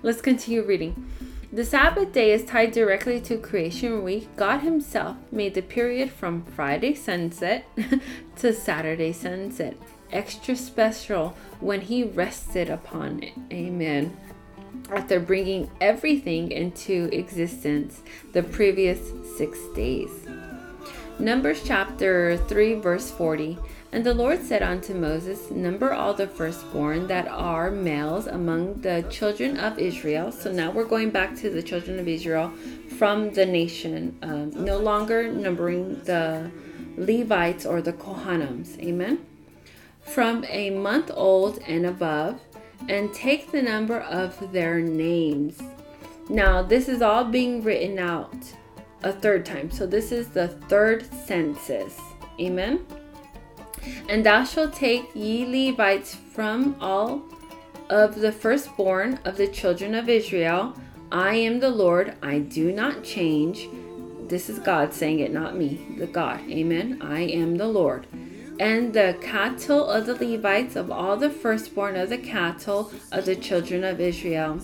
Let's continue reading. The Sabbath day is tied directly to creation week. God Himself made the period from Friday sunset [laughs] to Saturday sunset extra special when He rested upon it. Amen. After bringing everything into existence the previous six days. Numbers chapter 3, verse 40. And the Lord said unto Moses, Number all the firstborn that are males among the children of Israel. So now we're going back to the children of Israel from the nation, um, no longer numbering the Levites or the Kohanims. Amen. From a month old and above, and take the number of their names. Now, this is all being written out a third time. So this is the third census. Amen. And thou shalt take ye Levites from all of the firstborn of the children of Israel. I am the Lord, I do not change. This is God saying it, not me, the God. Amen. I am the Lord. And the cattle of the Levites of all the firstborn of the cattle of the children of Israel.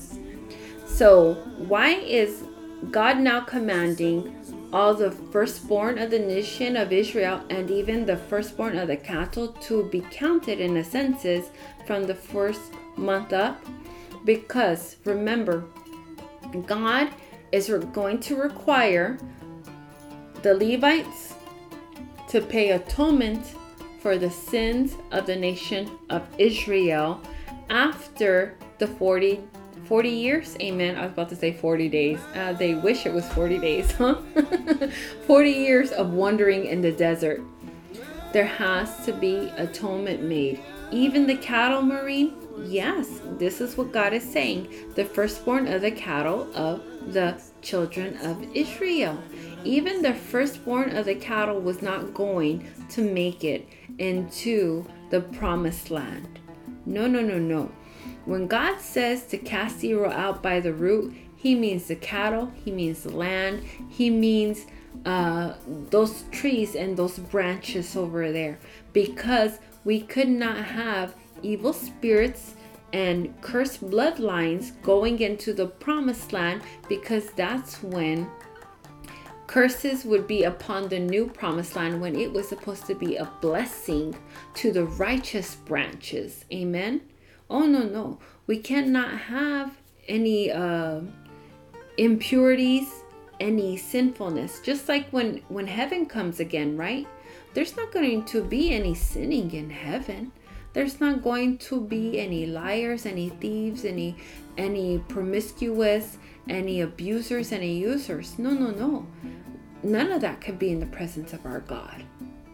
So, why is God now commanding all the firstborn of the nation of Israel and even the firstborn of the cattle to be counted in the census from the first month up. Because remember, God is going to require the Levites to pay atonement for the sins of the nation of Israel after the 40 40 years? Amen. I was about to say 40 days. Uh, they wish it was 40 days, huh? [laughs] 40 years of wandering in the desert. There has to be atonement made. Even the cattle, Marine, yes, this is what God is saying. The firstborn of the cattle of the children of Israel. Even the firstborn of the cattle was not going to make it into the promised land. No, no, no, no. When God says to cast evil out by the root, He means the cattle, He means the land, He means uh, those trees and those branches over there. Because we could not have evil spirits and cursed bloodlines going into the promised land because that's when curses would be upon the new promised land when it was supposed to be a blessing to the righteous branches. Amen. Oh, no, no. We cannot have any uh, impurities, any sinfulness. Just like when, when heaven comes again, right? There's not going to be any sinning in heaven. There's not going to be any liars, any thieves, any any promiscuous, any abusers, any users. No, no, no. None of that can be in the presence of our God.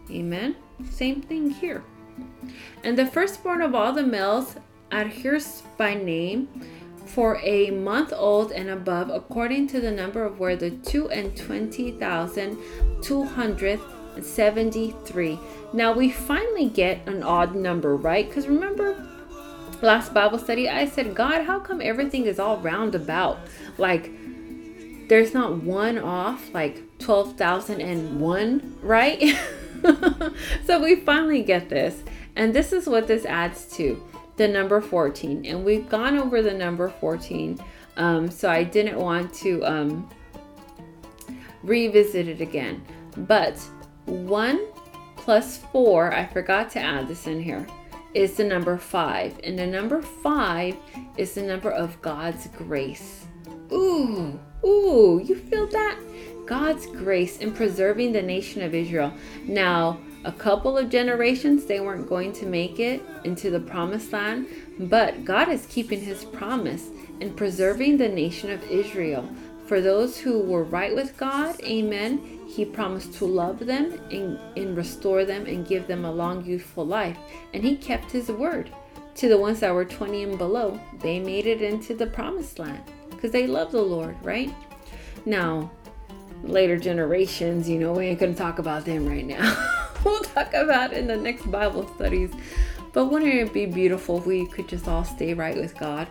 Amen. Same thing here. And the firstborn of all the males adheres by name for a month old and above, according to the number of where the two and twenty thousand two hundred seventy-three. Now we finally get an odd number, right? Because remember last Bible study, I said, God, how come everything is all roundabout? Like there's not one off like 12,001, right? [laughs] so we finally get this. And this is what this adds to the number 14. And we've gone over the number 14. Um, so I didn't want to um, revisit it again. But 1 plus 4, I forgot to add this in here, is the number 5. And the number 5 is the number of God's grace. Ooh, ooh, you feel that? God's grace in preserving the nation of Israel. Now, a couple of generations, they weren't going to make it into the promised land, but God is keeping his promise in preserving the nation of Israel. For those who were right with God, amen, he promised to love them and, and restore them and give them a long, youthful life. And he kept his word. To the ones that were 20 and below, they made it into the promised land because they love the Lord, right? Now, later generations, you know, we ain't going to talk about them right now. [laughs] [laughs] we'll talk about in the next Bible studies. But wouldn't it be beautiful if we could just all stay right with God?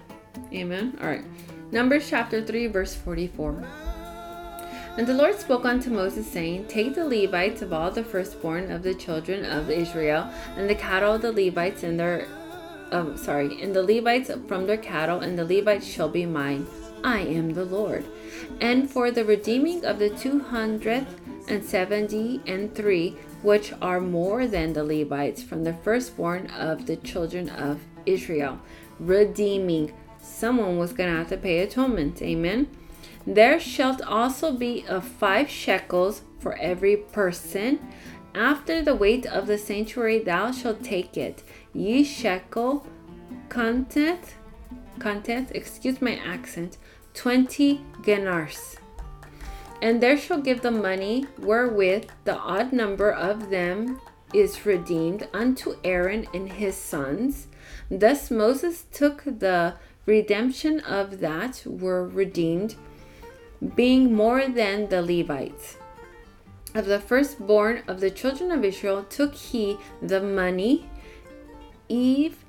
Amen. All right. Numbers chapter 3, verse 44. And the Lord spoke unto Moses, saying, Take the Levites of all the firstborn of the children of Israel, and the cattle of the Levites and their um, sorry, and the Levites from their cattle, and the Levites shall be mine. I am the Lord. And for the redeeming of the two hundred and seventy and three, which are more than the Levites, from the firstborn of the children of Israel, redeeming. Someone was going to have to pay atonement. Amen. There shalt also be of five shekels for every person. After the weight of the sanctuary, thou shalt take it. Ye shekel content, content, excuse my accent, 20 gerahs. And there shall give the money wherewith the odd number of them is redeemed unto Aaron and his sons. Thus Moses took the redemption of that were redeemed, being more than the Levites. Of the firstborn of the children of Israel took he the money, Eve,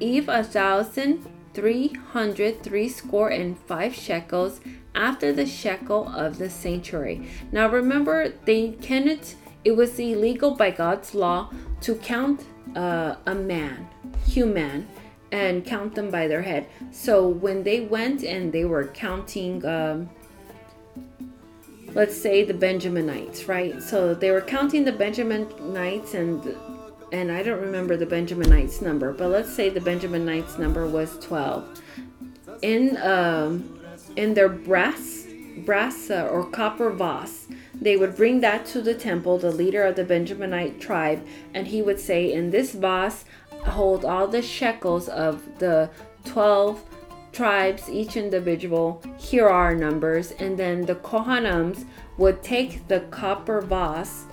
Eve a thousand three hundred three score and five shekels after the shekel of the sanctuary. Now remember, they cannot, it was illegal by God's law to count uh, a man, human, and count them by their head. So when they went and they were counting, um, let's say the Benjaminites, right? So they were counting the Benjaminites and and I don't remember the Benjaminites number, but let's say the Benjaminites number was 12. In um, in their brass brass uh, or copper vase, they would bring that to the temple, the leader of the Benjaminite tribe, and he would say, "In this vase hold all the shekels of the 12 tribes, each individual. Here are numbers." And then the Kohanams would take the copper vase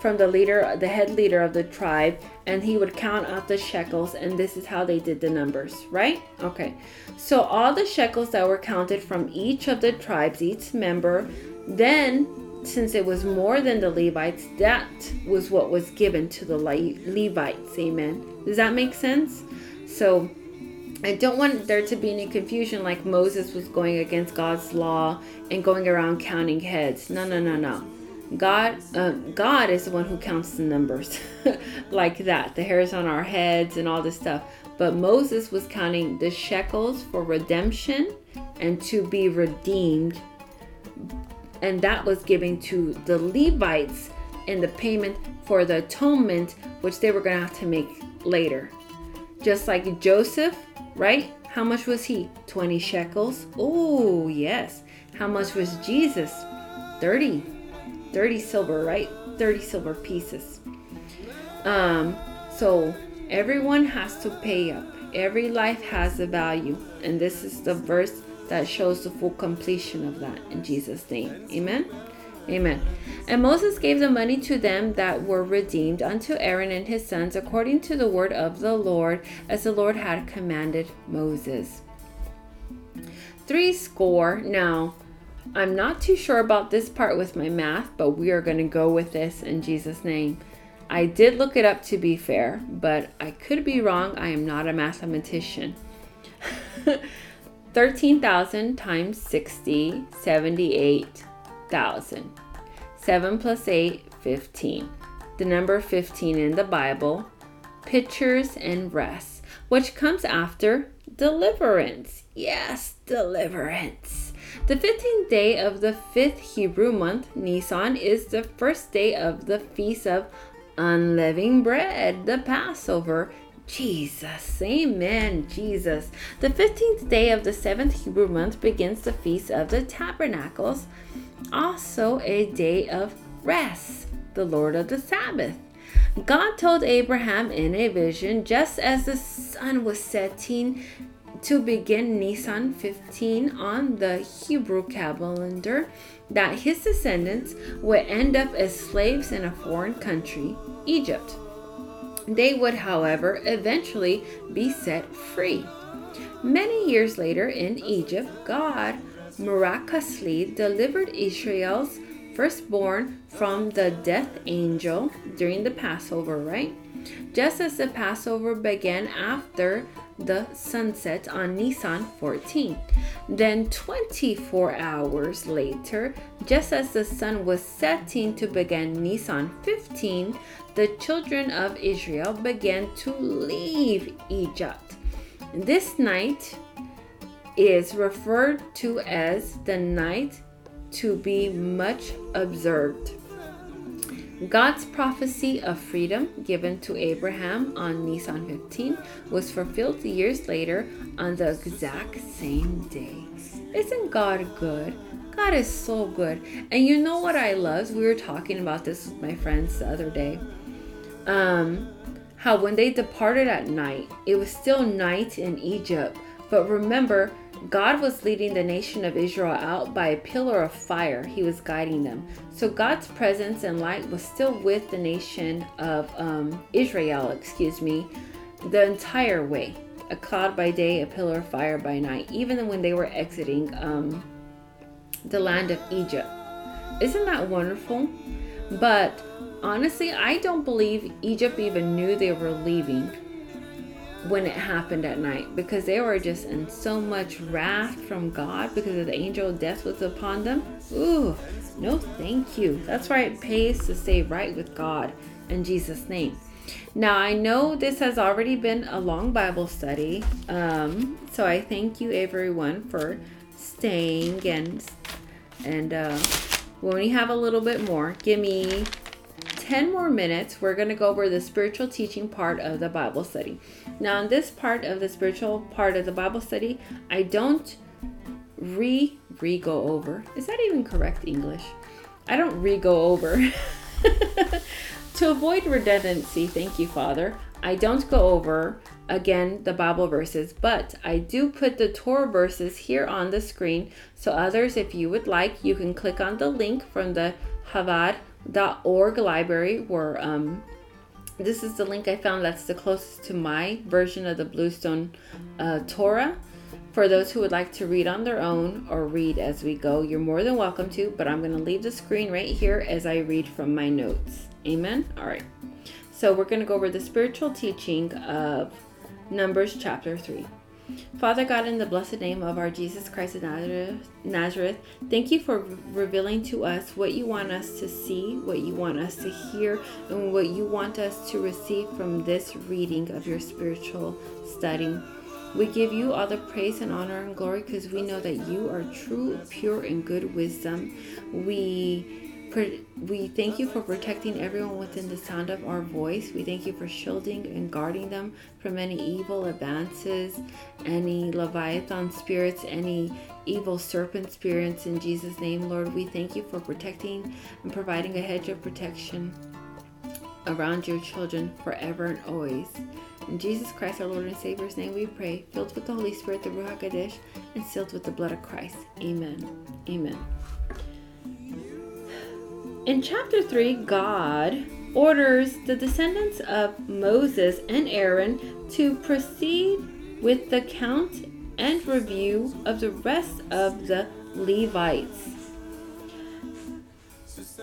from the leader, the head leader of the tribe, and he would count out the shekels, and this is how they did the numbers, right? Okay, so all the shekels that were counted from each of the tribes, each member, then since it was more than the Levites, that was what was given to the Levites. Amen. Does that make sense? So I don't want there to be any confusion like Moses was going against God's law and going around counting heads. No, no, no, no. God, uh, God is the one who counts the numbers [laughs] like that, the hairs on our heads and all this stuff. But Moses was counting the shekels for redemption and to be redeemed, and that was given to the Levites in the payment for the atonement, which they were going to have to make later. Just like Joseph, right? How much was he? 20 shekels. Oh, yes. How much was Jesus? 30 30 silver, right? 30 silver pieces. Um, so everyone has to pay up. Every life has a value. And this is the verse that shows the full completion of that in Jesus' name. Amen. Amen. And Moses gave the money to them that were redeemed unto Aaron and his sons according to the word of the Lord, as the Lord had commanded Moses. Three score. Now, I'm not too sure about this part with my math, but we are going to go with this in Jesus' name. I did look it up to be fair, but I could be wrong. I am not a mathematician. [laughs] 13,000 times 60, 78,000. 7 plus 8, 15. The number 15 in the Bible, pictures and rest, which comes after deliverance. Yes, deliverance. The 15th day of the fifth Hebrew month, Nisan, is the first day of the Feast of Unleavened Bread, the Passover. Jesus, amen, Jesus. The 15th day of the seventh Hebrew month begins the Feast of the Tabernacles, also a day of rest, the Lord of the Sabbath. God told Abraham in a vision, just as the sun was setting to begin Nisan 15 on the Hebrew calendar, that his descendants would end up as slaves in a foreign country, Egypt. They would, however, eventually be set free. Many years later in Egypt, God miraculously delivered Israel's firstborn from the death angel during the Passover, right? Just as the Passover began after the sunset on Nisan 14. Then, 24 hours later, just as the sun was setting to begin Nisan 15, the children of Israel began to leave Egypt. This night is referred to as the night to be much observed. God's prophecy of freedom given to Abraham on Nisan 15 was fulfilled years later on the exact same day. Isn't God good? God is so good. And you know what I love? We were talking about this with my friends the other day. Um, how when they departed at night, it was still night in Egypt. But remember, God was leading the nation of Israel out by a pillar of fire. He was guiding them. So God's presence and light was still with the nation of um, Israel, excuse me, the entire way. A cloud by day, a pillar of fire by night, even when they were exiting um, the land of Egypt. Isn't that wonderful? But honestly, I don't believe Egypt even knew they were leaving when it happened at night because they were just in so much wrath from God because of the angel of death was upon them. Ooh, no thank you. That's why it pays to stay right with God in Jesus' name. Now, I know this has already been a long Bible study, um, so I thank you everyone for staying and and uh, when have a little bit more, give me 10 more minutes, we're going to go over the spiritual teaching part of the Bible study. Now, in this part of the spiritual part of the Bible study, I don't re re go over. Is that even correct English? I don't re go over. [laughs] to avoid redundancy, thank you, Father. I don't go over again the Bible verses, but I do put the Torah verses here on the screen. So, others, if you would like, you can click on the link from the Chabad org library where um, this is the link I found that's the closest to my version of the Bluestone uh, Torah. For those who would like to read on their own or read as we go, you're more than welcome to, but I'm going to leave the screen right here as I read from my notes. Amen? All right. So we're going to go over the spiritual teaching of Numbers chapter 3. Father God, in the blessed name of our Jesus Christ of Nazareth, thank you for revealing to us what you want us to see, what you want us to hear, and what you want us to receive from this reading of your spiritual study. We give you all the praise and honor and glory because we know that you are true, pure, and good wisdom. We we thank you for protecting everyone within the sound of our voice. We thank you for shielding and guarding them from any evil advances, any Leviathan spirits, any evil serpent spirits. In Jesus' name, Lord, we thank you for protecting and providing a hedge of protection around your children forever and always. In Jesus Christ, our Lord and Savior's name, we pray, filled with the Holy Spirit, the Ruach HaKodesh, and sealed with the blood of Christ. Amen. Amen. In chapter 3, God orders the descendants of Moses and Aaron to proceed with the count and review of the rest of the Levites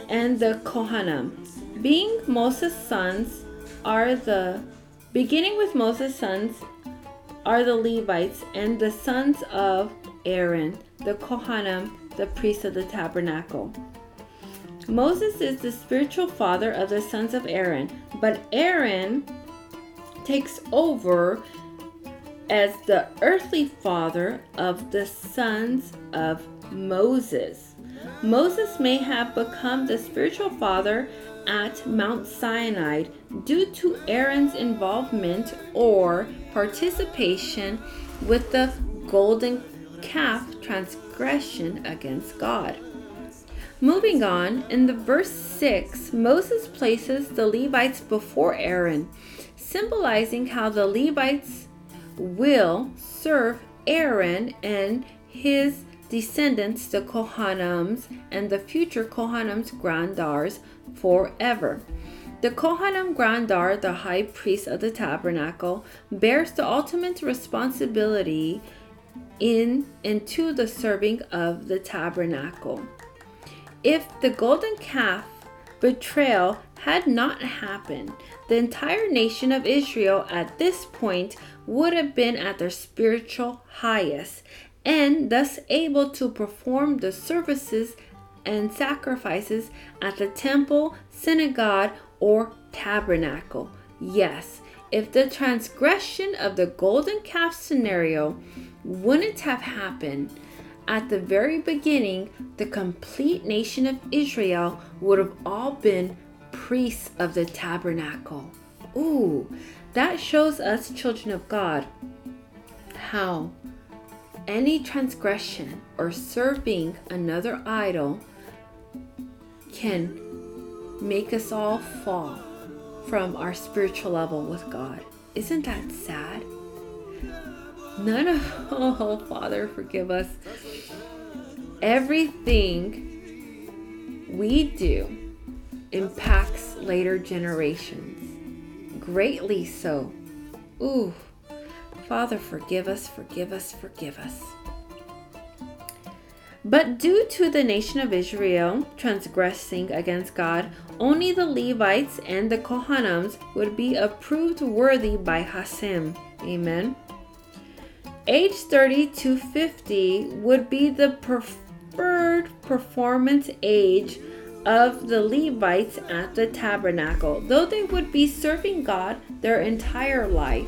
and the Kohanim. Being Moses' sons are the beginning with Moses' sons are the Levites and the sons of Aaron, the Kohanim, the priests of the tabernacle. Moses is the spiritual father of the sons of Aaron, but Aaron takes over as the earthly father of the sons of Moses. Moses may have become the spiritual father at Mount Sinai due to Aaron's involvement or participation with the golden calf transgression against God. Moving on, in the verse 6, Moses places the Levites before Aaron, symbolizing how the Levites will serve Aaron and his descendants, the Kohanims, and the future Kohanims grandars forever. The Kohanim grandar, the high priest of the tabernacle, bears the ultimate responsibility in and to the serving of the tabernacle. If the golden calf betrayal had not happened, the entire nation of Israel at this point would have been at their spiritual highest and thus able to perform the services and sacrifices at the temple, synagogue, or tabernacle. Yes, if the transgression of the golden calf scenario wouldn't have happened, at the very beginning, the complete nation of Israel would have all been priests of the tabernacle. Ooh, that shows us, children of God, how any transgression or serving another idol can make us all fall from our spiritual level with God. Isn't that sad? None of, [laughs] oh, Father, forgive us. Everything we do impacts later generations, greatly so. Ooh, Father, forgive us, forgive us, forgive us. But due to the nation of Israel transgressing against God, only the Levites and the Kohanims would be approved worthy by Hashem. Amen. Age 30 to 50 would be the preferred performance age of the Levites at the tabernacle, though they would be serving God their entire life.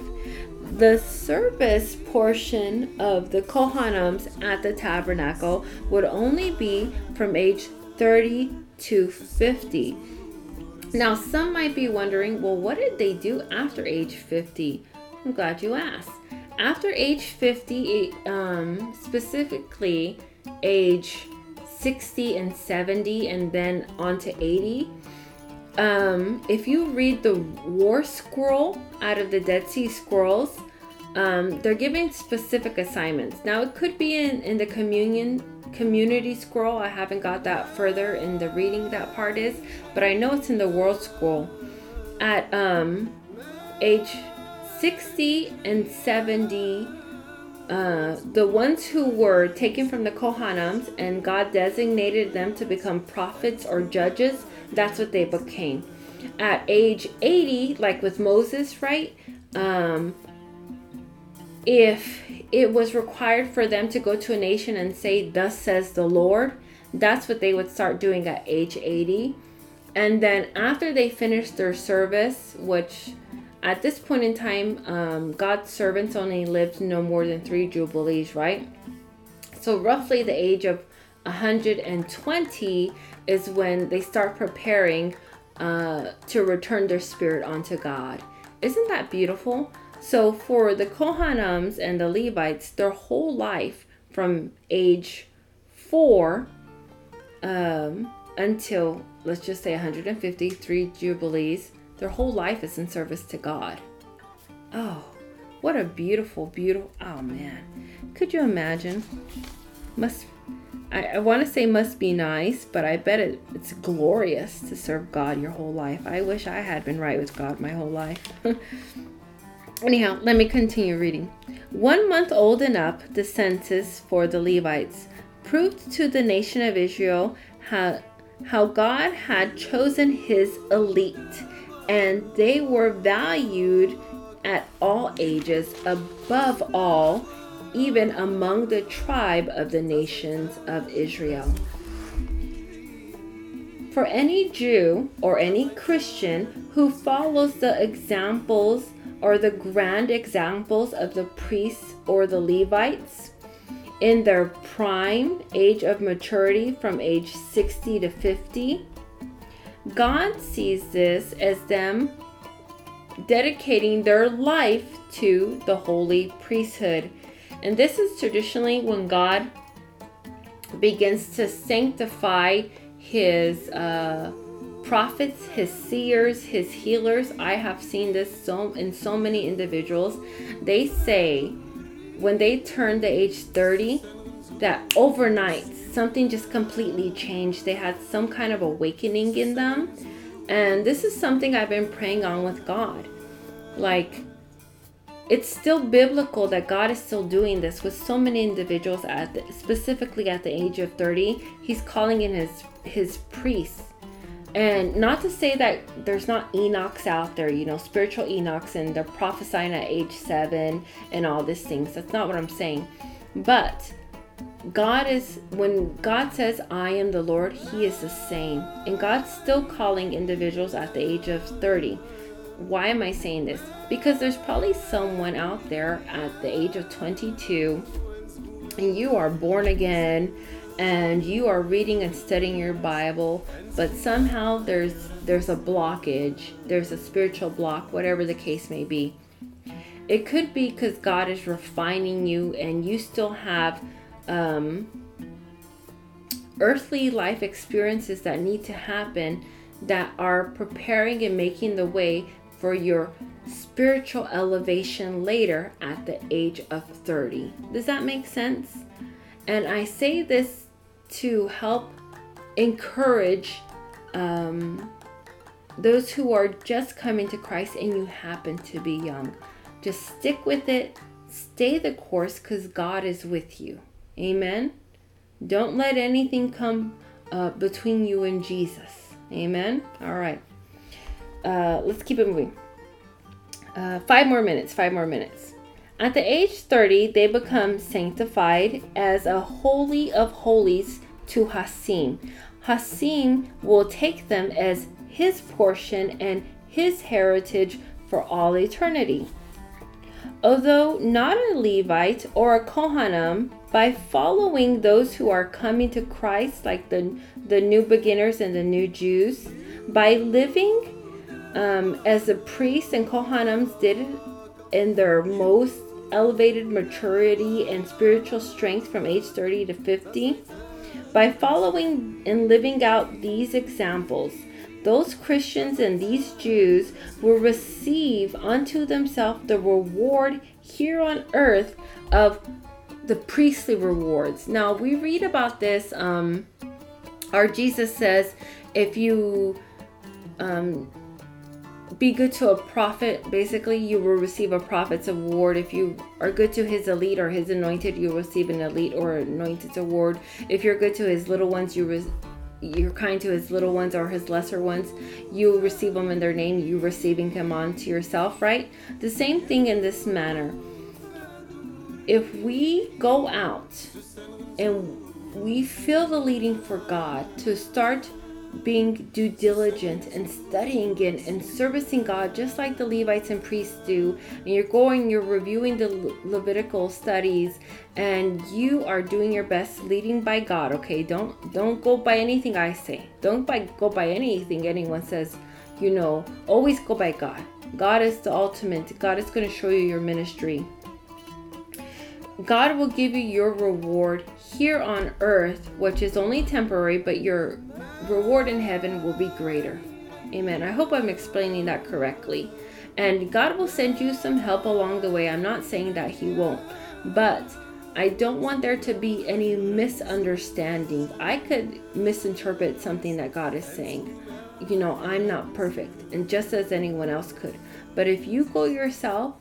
The service portion of the Kohanims at the tabernacle would only be from age 30 to 50. Now, some might be wondering, well, what did they do after age 50? I'm glad you asked. After age 50, um, specifically age 60 and 70, and then on to 80, um, if you read the War Scroll out of the Dead Sea Scrolls, um, they're giving specific assignments. Now, it could be in, in the communion community scroll. I haven't got that further in the reading that part is, but I know it's in the War Scroll. At um, age 60 and 70, uh, the ones who were taken from the Kohanims and God designated them to become prophets or judges, that's what they became. At age 80, like with Moses, right? Um, if it was required for them to go to a nation and say, Thus says the Lord, that's what they would start doing at age 80. And then after they finished their service, which at this point in time, um, God's servants only lived no more than three jubilees, right? So, roughly the age of 120 is when they start preparing uh, to return their spirit onto God. Isn't that beautiful? So for the Kohanims and the Levites, their whole life from age four um, until let's just say 153 jubilees, their whole life is in service to God. Oh, what a beautiful, beautiful. Oh man, could you imagine? Must I, I want to say must be nice, but I bet it, it's glorious to serve God your whole life. I wish I had been right with God my whole life. [laughs] Anyhow, let me continue reading. One month old and up, the census for the Levites proved to the nation of Israel how, how God had chosen his elite, and they were valued at all ages, above all, even among the tribe of the nations of Israel. For any Jew or any Christian who follows the examples or the grand examples of the priests or the Levites in their prime age of maturity from age 60 to 50, God sees this as them dedicating their life to the holy priesthood. And this is traditionally when God begins to sanctify his uh, prophets, his seers, his healers. I have seen this so in so many individuals. They say when they turn the age 30 that overnight something just completely changed. They had some kind of awakening in them. And this is something I've been praying on with God. Like, it's still biblical that God is still doing this with so many individuals at the, specifically at the age of 30. He's calling in his his priests. And not to say that there's not Enochs out there, you know, spiritual Enochs and they're prophesying at age 7 and all these things. That's not what I'm saying. But God is, when God says, I am the Lord, He is the same. And God's still calling individuals at the age of 30. Why am I saying this? Because there's probably someone out there at the age of 22 and you are born again and you are reading and studying your Bible, but somehow there's there's a blockage, there's a spiritual block, whatever the case may be. It could be because God is refining you and you still have um, earthly life experiences that need to happen that are preparing and making the way for your spiritual elevation later at the age of 30. Does that make sense? And I say this to help encourage um, those who are just coming to Christ and you happen to be young. Just stick with it, stay the course because God is with you. Amen. Don't let anything come uh, between you and Jesus. Amen. All right. Uh, let's keep it moving. Uh, five more minutes. Five more minutes. At the age 30, they become sanctified as a holy of holies to Hashem. Hashem will take them as his portion and his heritage for all eternity. Although not a Levite or a Kohanim, by following those who are coming to Christ, like the, the new beginners and the new Jews, by living um, as the priests and Kohanims did in their most elevated maturity and spiritual strength from age 30 to 50, by following and living out these examples, those Christians and these Jews will receive unto themselves the reward here on earth of the priestly rewards. Now, we read about this. Um, our Jesus says, if you um, be good to a prophet, basically, you will receive a prophet's award. If you are good to his elite or his anointed, you receive an elite or anointed award. If you're good to his little ones, you re- you're kind to his little ones or his lesser ones, you receive them in their name, you receiving him on to yourself, right? The same thing in this manner. If we go out and we feel the leading for God to start being due diligent and studying it and servicing God just like the Levites and priests do. And you're going, you're reviewing the Le- Levitical studies and you are doing your best leading by God, okay? Don't don't go by anything I say. Don't by go by anything anyone says, you know, always go by God. God is the ultimate. God is going to show you your ministry. God will give you your reward here on earth, which is only temporary, but your reward in heaven will be greater. Amen. I hope I'm explaining that correctly. And God will send you some help along the way. I'm not saying that He won't, but I don't want there to be any misunderstanding. I could misinterpret something that God is saying. You know, I'm not perfect, and just as anyone else could. But if you go yourself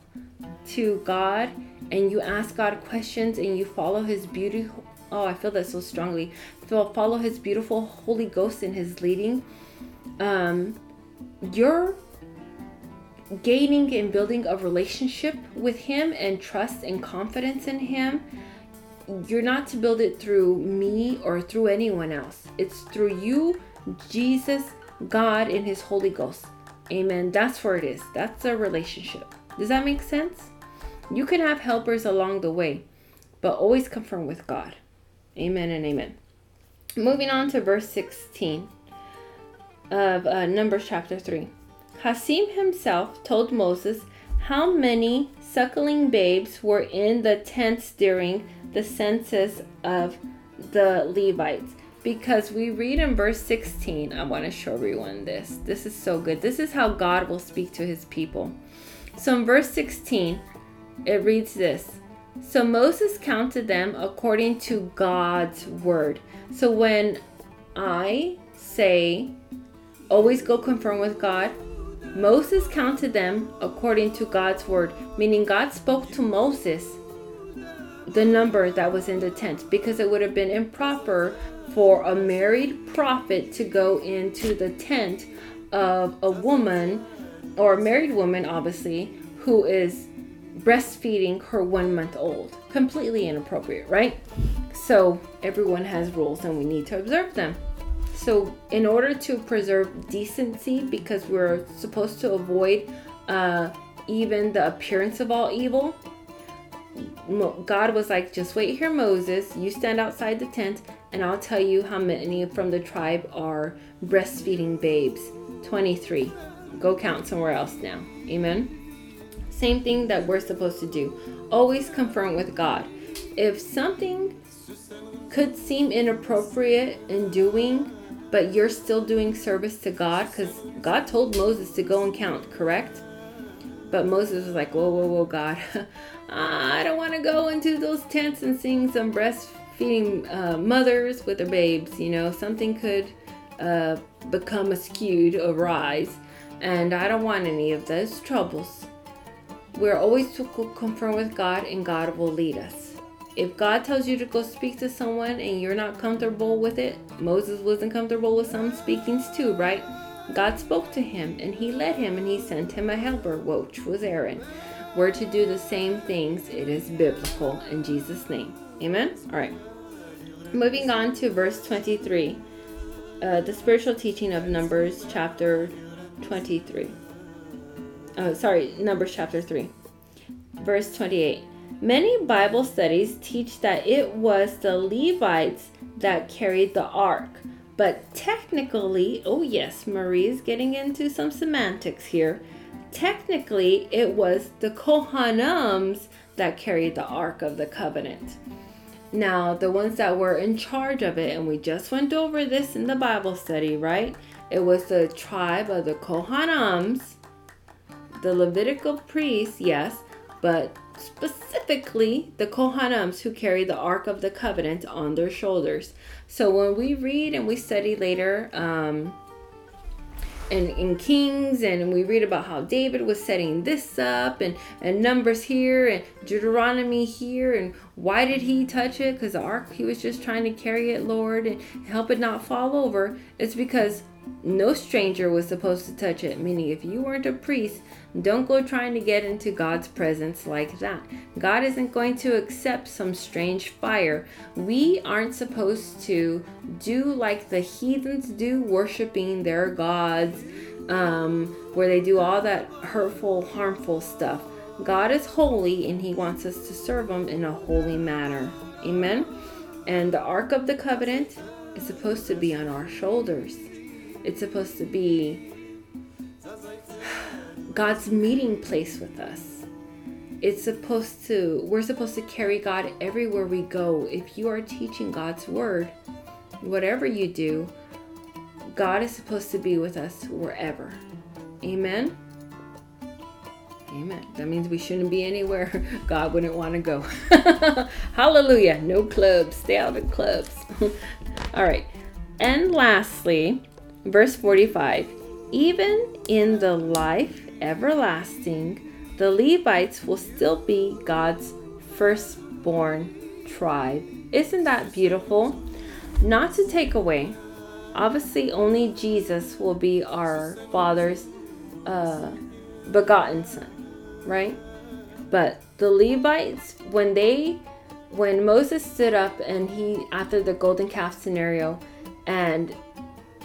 to God and you ask God questions and you follow His beautiful oh, I feel that so strongly. So follow His beautiful Holy Ghost in His leading. Um, your gaining and building a relationship with Him and trust and confidence in Him, you're not to build it through me or through anyone else. It's through you, Jesus, God, and His Holy Ghost. Amen. That's where it is. That's a relationship. Does that make sense? You can have helpers along the way, but always confirm with God. Amen and amen. Moving on to verse 16 of uh, Numbers chapter 3. Hashem himself told Moses how many suckling babes were in the tents during the census of the Levites. Because we read in verse 16, I want to show everyone this. This is so good. This is how God will speak to his people. So in verse 16, it reads this So Moses counted them according to God's word. So when I say, always go confirm with God, Moses counted them according to God's word, meaning God spoke to Moses the number that was in the tent because it would have been improper for a married prophet to go into the tent of a woman or a married woman, obviously, who is breastfeeding her one month old. Completely inappropriate, right? So, everyone has rules and we need to observe them. So, in order to preserve decency, because we're supposed to avoid uh, even the appearance of all evil, God was like, just wait here, Moses. You stand outside the tent, and I'll tell you how many from the tribe are breastfeeding babes. 23. Go count somewhere else now. Amen. Same thing that we're supposed to do. Always confirm with God. If something could seem inappropriate in doing, but you're still doing service to God, because God told Moses to go and count, correct? But Moses was like, whoa, whoa, whoa, God. [laughs] I don't want to go into those tents and sing some breastfeeding uh, mothers with their babes. You know, something could uh, become skewed or rise. And I don't want any of those troubles. We're always to confirm with God, and God will lead us. If God tells you to go speak to someone and you're not comfortable with it, Moses wasn't comfortable with some speakings too, right? God spoke to him and he led him and he sent him a helper, which was Aaron. We're to do the same things. It is biblical in Jesus' name. Amen? All right. Moving on to verse 23, uh, the spiritual teaching of Numbers chapter 23. Oh, sorry, Numbers chapter 3, verse 28. Many Bible studies teach that it was the Levites that carried the ark. But technically, oh yes, Marie's getting into some semantics here technically it was the Kohanims that carried the Ark of the Covenant. Now, the ones that were in charge of it, and we just went over this in the Bible study, right? It was the tribe of the Kohanims, the Levitical priests, yes, but specifically the Kohanims who carry the Ark of the Covenant on their shoulders. So when we read and we study later, um, and in Kings, and we read about how David was setting this up, and, and Numbers here, and Deuteronomy here, and why did he touch it? Because the ark, he was just trying to carry it, Lord, and help it not fall over. It's because no stranger was supposed to touch it, meaning if you weren't a priest, don't go trying to get into God's presence like that. God isn't going to accept some strange fire. We aren't supposed to do like the heathens do, worshiping their gods, um, where they do all that hurtful, harmful stuff. God is holy and He wants us to serve Him in a holy manner. Amen. And the Ark of the Covenant is supposed to be on our shoulders. It's supposed to be God's meeting place with us. It's supposed to, we're supposed to carry God everywhere we go. If you are teaching God's word, whatever you do, God is supposed to be with us wherever. Amen. Amen. That means we shouldn't be anywhere [laughs] God wouldn't want to go. [laughs] Hallelujah. No clubs. Stay out of clubs. [laughs] All right. And lastly, verse 45 Even in the life everlasting, the Levites will still be God's firstborn tribe. Isn't that beautiful? Not to take away, obviously, only Jesus will be our Father's uh, begotten son, right? But the Levites, when they, when Moses stood up and he, after the golden calf scenario, and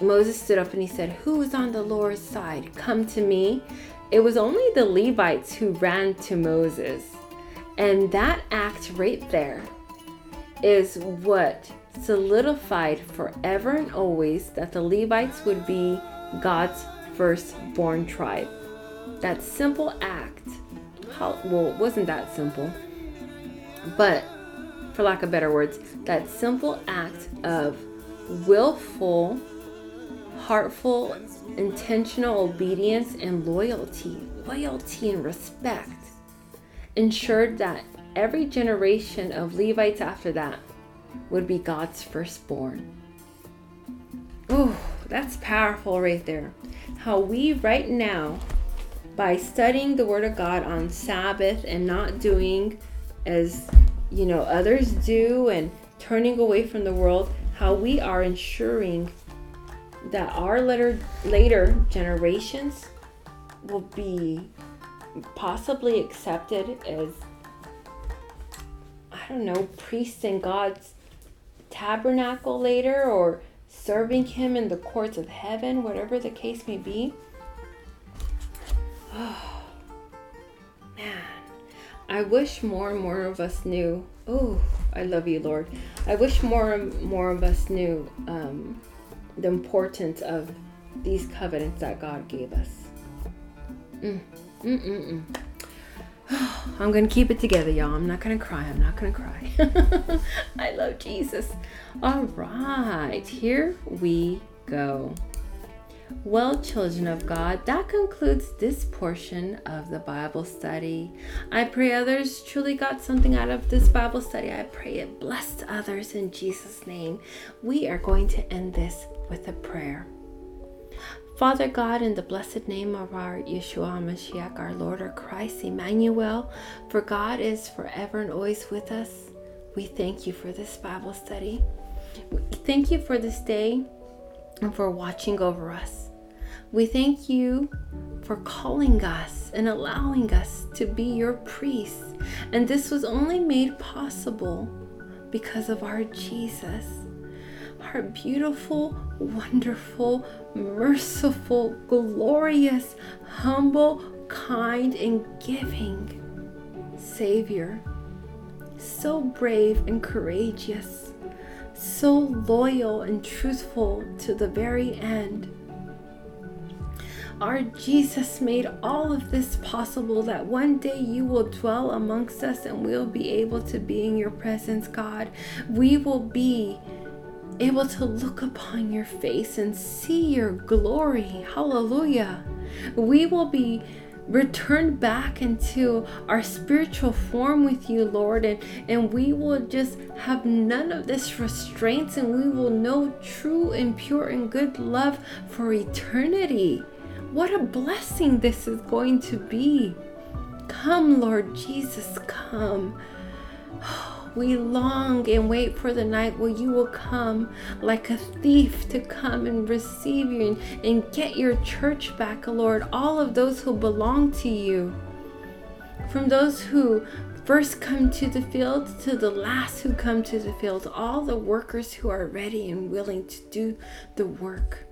Moses stood up and he said, Who is on the Lord's side? Come to me. It was only the Levites who ran to Moses. And that act right there is what solidified forever and always that the Levites would be God's firstborn tribe. That simple act, well, it wasn't that simple, but for lack of better words, that simple act of willful, heartful, intentional obedience and loyalty, loyalty and respect ensured that every generation of Levites after that would be God's firstborn. Oh, that's powerful right there. How we right now, by studying the Word of God on Sabbath and not doing as you know others do and turning away from the world, how we are ensuring that our later later generations will be possibly accepted as I don't know, priests in God's tabernacle later or serving him in the courts of heaven, whatever the case may be. Oh, [sighs] man. I wish more and more of us knew. Oh, I love you, Lord. I wish more and more of us knew um, the importance of these covenants that God gave us. Mm. Mm-mm-mm. [sighs] I'm gonna keep it together, y'all. I'm not gonna cry. I'm not gonna cry. [laughs] I love Jesus. All right, here we go. Well, children of God, that concludes this portion of the Bible study. I pray others truly got something out of this Bible study. I pray it blessed others in Jesus' name. We are going to end this with a prayer. Father God, in the blessed name of our Yeshua Mashiach, our Lord, our Christ, Emmanuel, for God is forever and always with us. We thank you for this Bible study. Thank you for this day and for watching over us. We thank you for calling us and allowing us to be your priests. And this was only made possible because of our Jesus our beautiful, wonderful, merciful, glorious, humble, kind, and giving Savior. So brave and courageous, so loyal and truthful to the very end. Our Jesus made all of this possible that one day you will dwell amongst us and we'll be able to be in your presence, God. We will be able to look upon your face and see your glory. Hallelujah. We will be returned back into our spiritual form with you, Lord, and, and we will just have none of this restraints and we will know true and pure and good love for eternity. What a blessing this is going to be. Come, Lord Jesus, come. [sighs] Oh, We long and wait for the night where you will come like a thief to come and receive you and, and get your church back, Lord. All of those who belong to you. From those who first come to the field to the last who come to the field, all the workers who are ready and willing to do the work.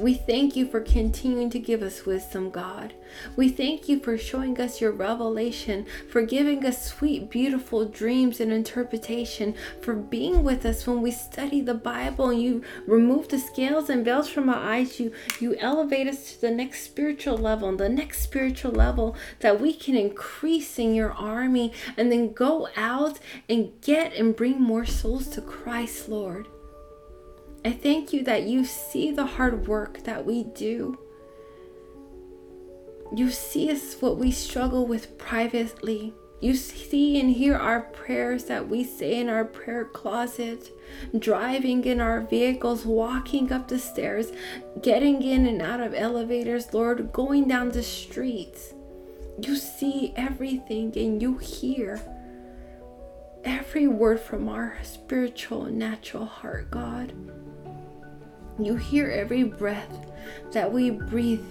We thank you for continuing to give us wisdom, God. We thank you for showing us your revelation, for giving us sweet, beautiful dreams and interpretation, for being with us when we study the Bible and you remove the scales and veils from our eyes. You, you elevate us to the next spiritual level, the next spiritual level that we can increase in your army and then go out and get and bring more souls to Christ, Lord. I thank you that you see the hard work that we do. You see us what we struggle with privately. You see and hear our prayers that we say in our prayer closet, driving in our vehicles, walking up the stairs, getting in and out of elevators, Lord, going down the streets. You see everything and you hear every word from our spiritual natural heart, God. You hear every breath that we breathe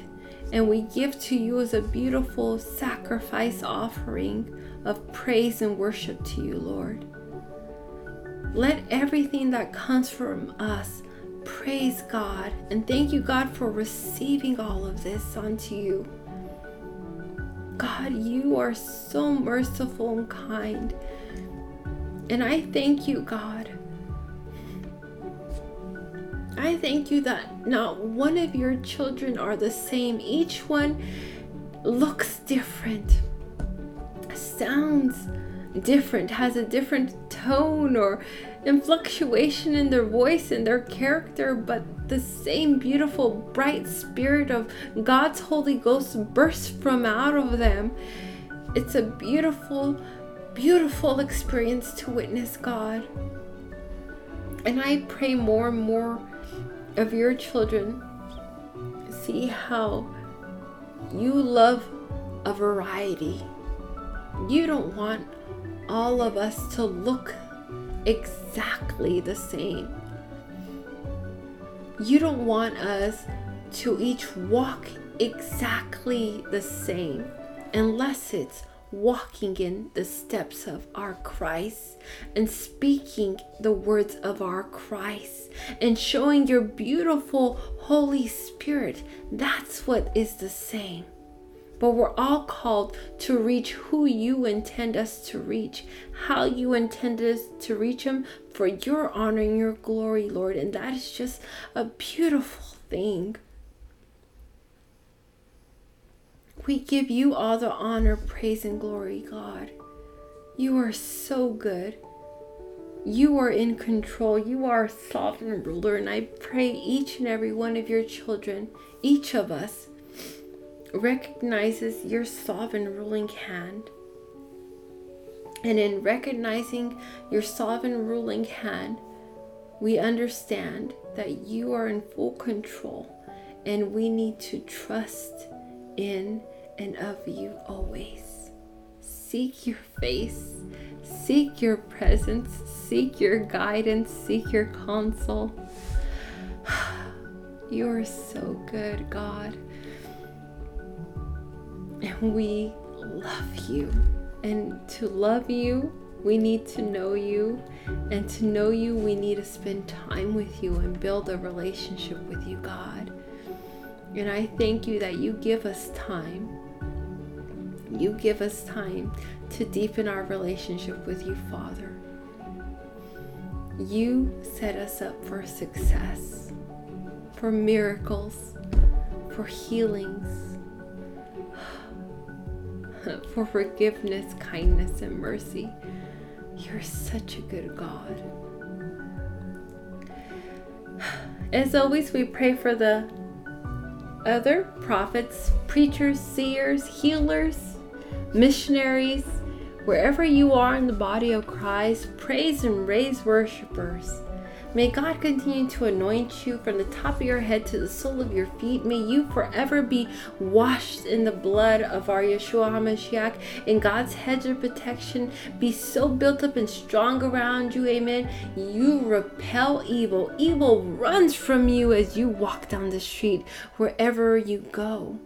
and we give to you as a beautiful sacrifice offering of praise and worship to you, Lord. Let everything that comes from us praise God and thank you, God, for receiving all of this onto you. God, you are so merciful and kind. And I thank you, God. I thank you that not one of your children are the same. Each one looks different, sounds different, has a different tone or fluctuation in their voice and their character, but the same beautiful, bright spirit of God's Holy Ghost bursts from out of them. It's a beautiful, beautiful experience to witness God. And I pray more and more of your children see how you love a variety. You don't want all of us to look exactly the same. You don't want us to each walk exactly the same unless it's walking in the steps of our Christ and speaking the words of our Christ and showing your beautiful Holy Spirit. That's what is the same. But we're all called to reach who you intend us to reach, how you intend us to reach them for your honor and your glory, Lord. And that is just a beautiful thing. We give you all the honor, praise, and glory, God. You are so good. You are in control. You are sovereign ruler. And I pray each and every one of your children, each of us, recognizes your sovereign ruling hand. And in recognizing your sovereign ruling hand, we understand that you are in full control and we need to trust in and of you always. Seek your face, seek your presence, seek your guidance, seek your counsel. [sighs] You are so good, God. And we love you. And to love you, we need to know you. And to know you, we need to spend time with you and build a relationship with you, God. And I thank you that you give us time. You give us time to deepen our relationship with you, Father. You set us up for success, for miracles, for healings [sighs] for forgiveness, kindness, and mercy. You're such a good God. [sighs] As always, we pray for the other prophets, preachers, seers, healers, missionaries, wherever you are in the body of Christ, praise and raise worshipers. May God continue to anoint you from the top of your head to the sole of your feet. May you forever be washed in the blood of our Yeshua HaMashiach and God's hedge of protection be so built up and strong around you. Amen. You repel evil. Evil runs from you as you walk down the street wherever you go.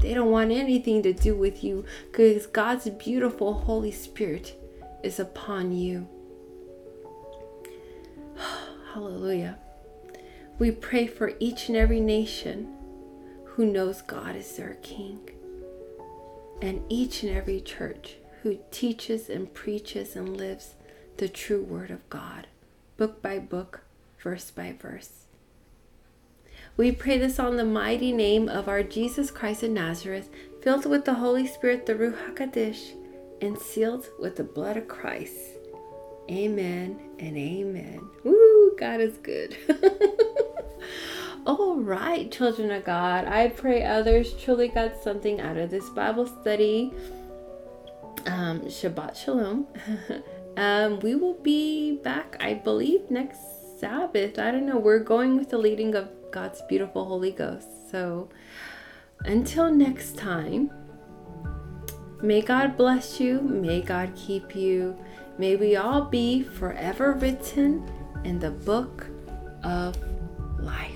They don't want anything to do with you because God's beautiful Holy Spirit is upon you. [sighs] Hallelujah. We pray for each and every nation who knows God is their King, and each and every church who teaches and preaches and lives the true Word of God, book by book, verse by verse. We pray this on the mighty name of our Jesus Christ of Nazareth, filled with the Holy Spirit, the Ruach HaKodesh, and sealed with the blood of Christ. Amen and amen. Woo, God is good. [laughs] All right, children of God, I pray others truly got something out of this Bible study. Um, Shabbat Shalom. [laughs] um, we will be back, I believe, next Sabbath. I don't know. We're going with the leading of God's beautiful Holy Ghost. So until next time, may God bless you. May God keep you. May we all be forever written in the book of life.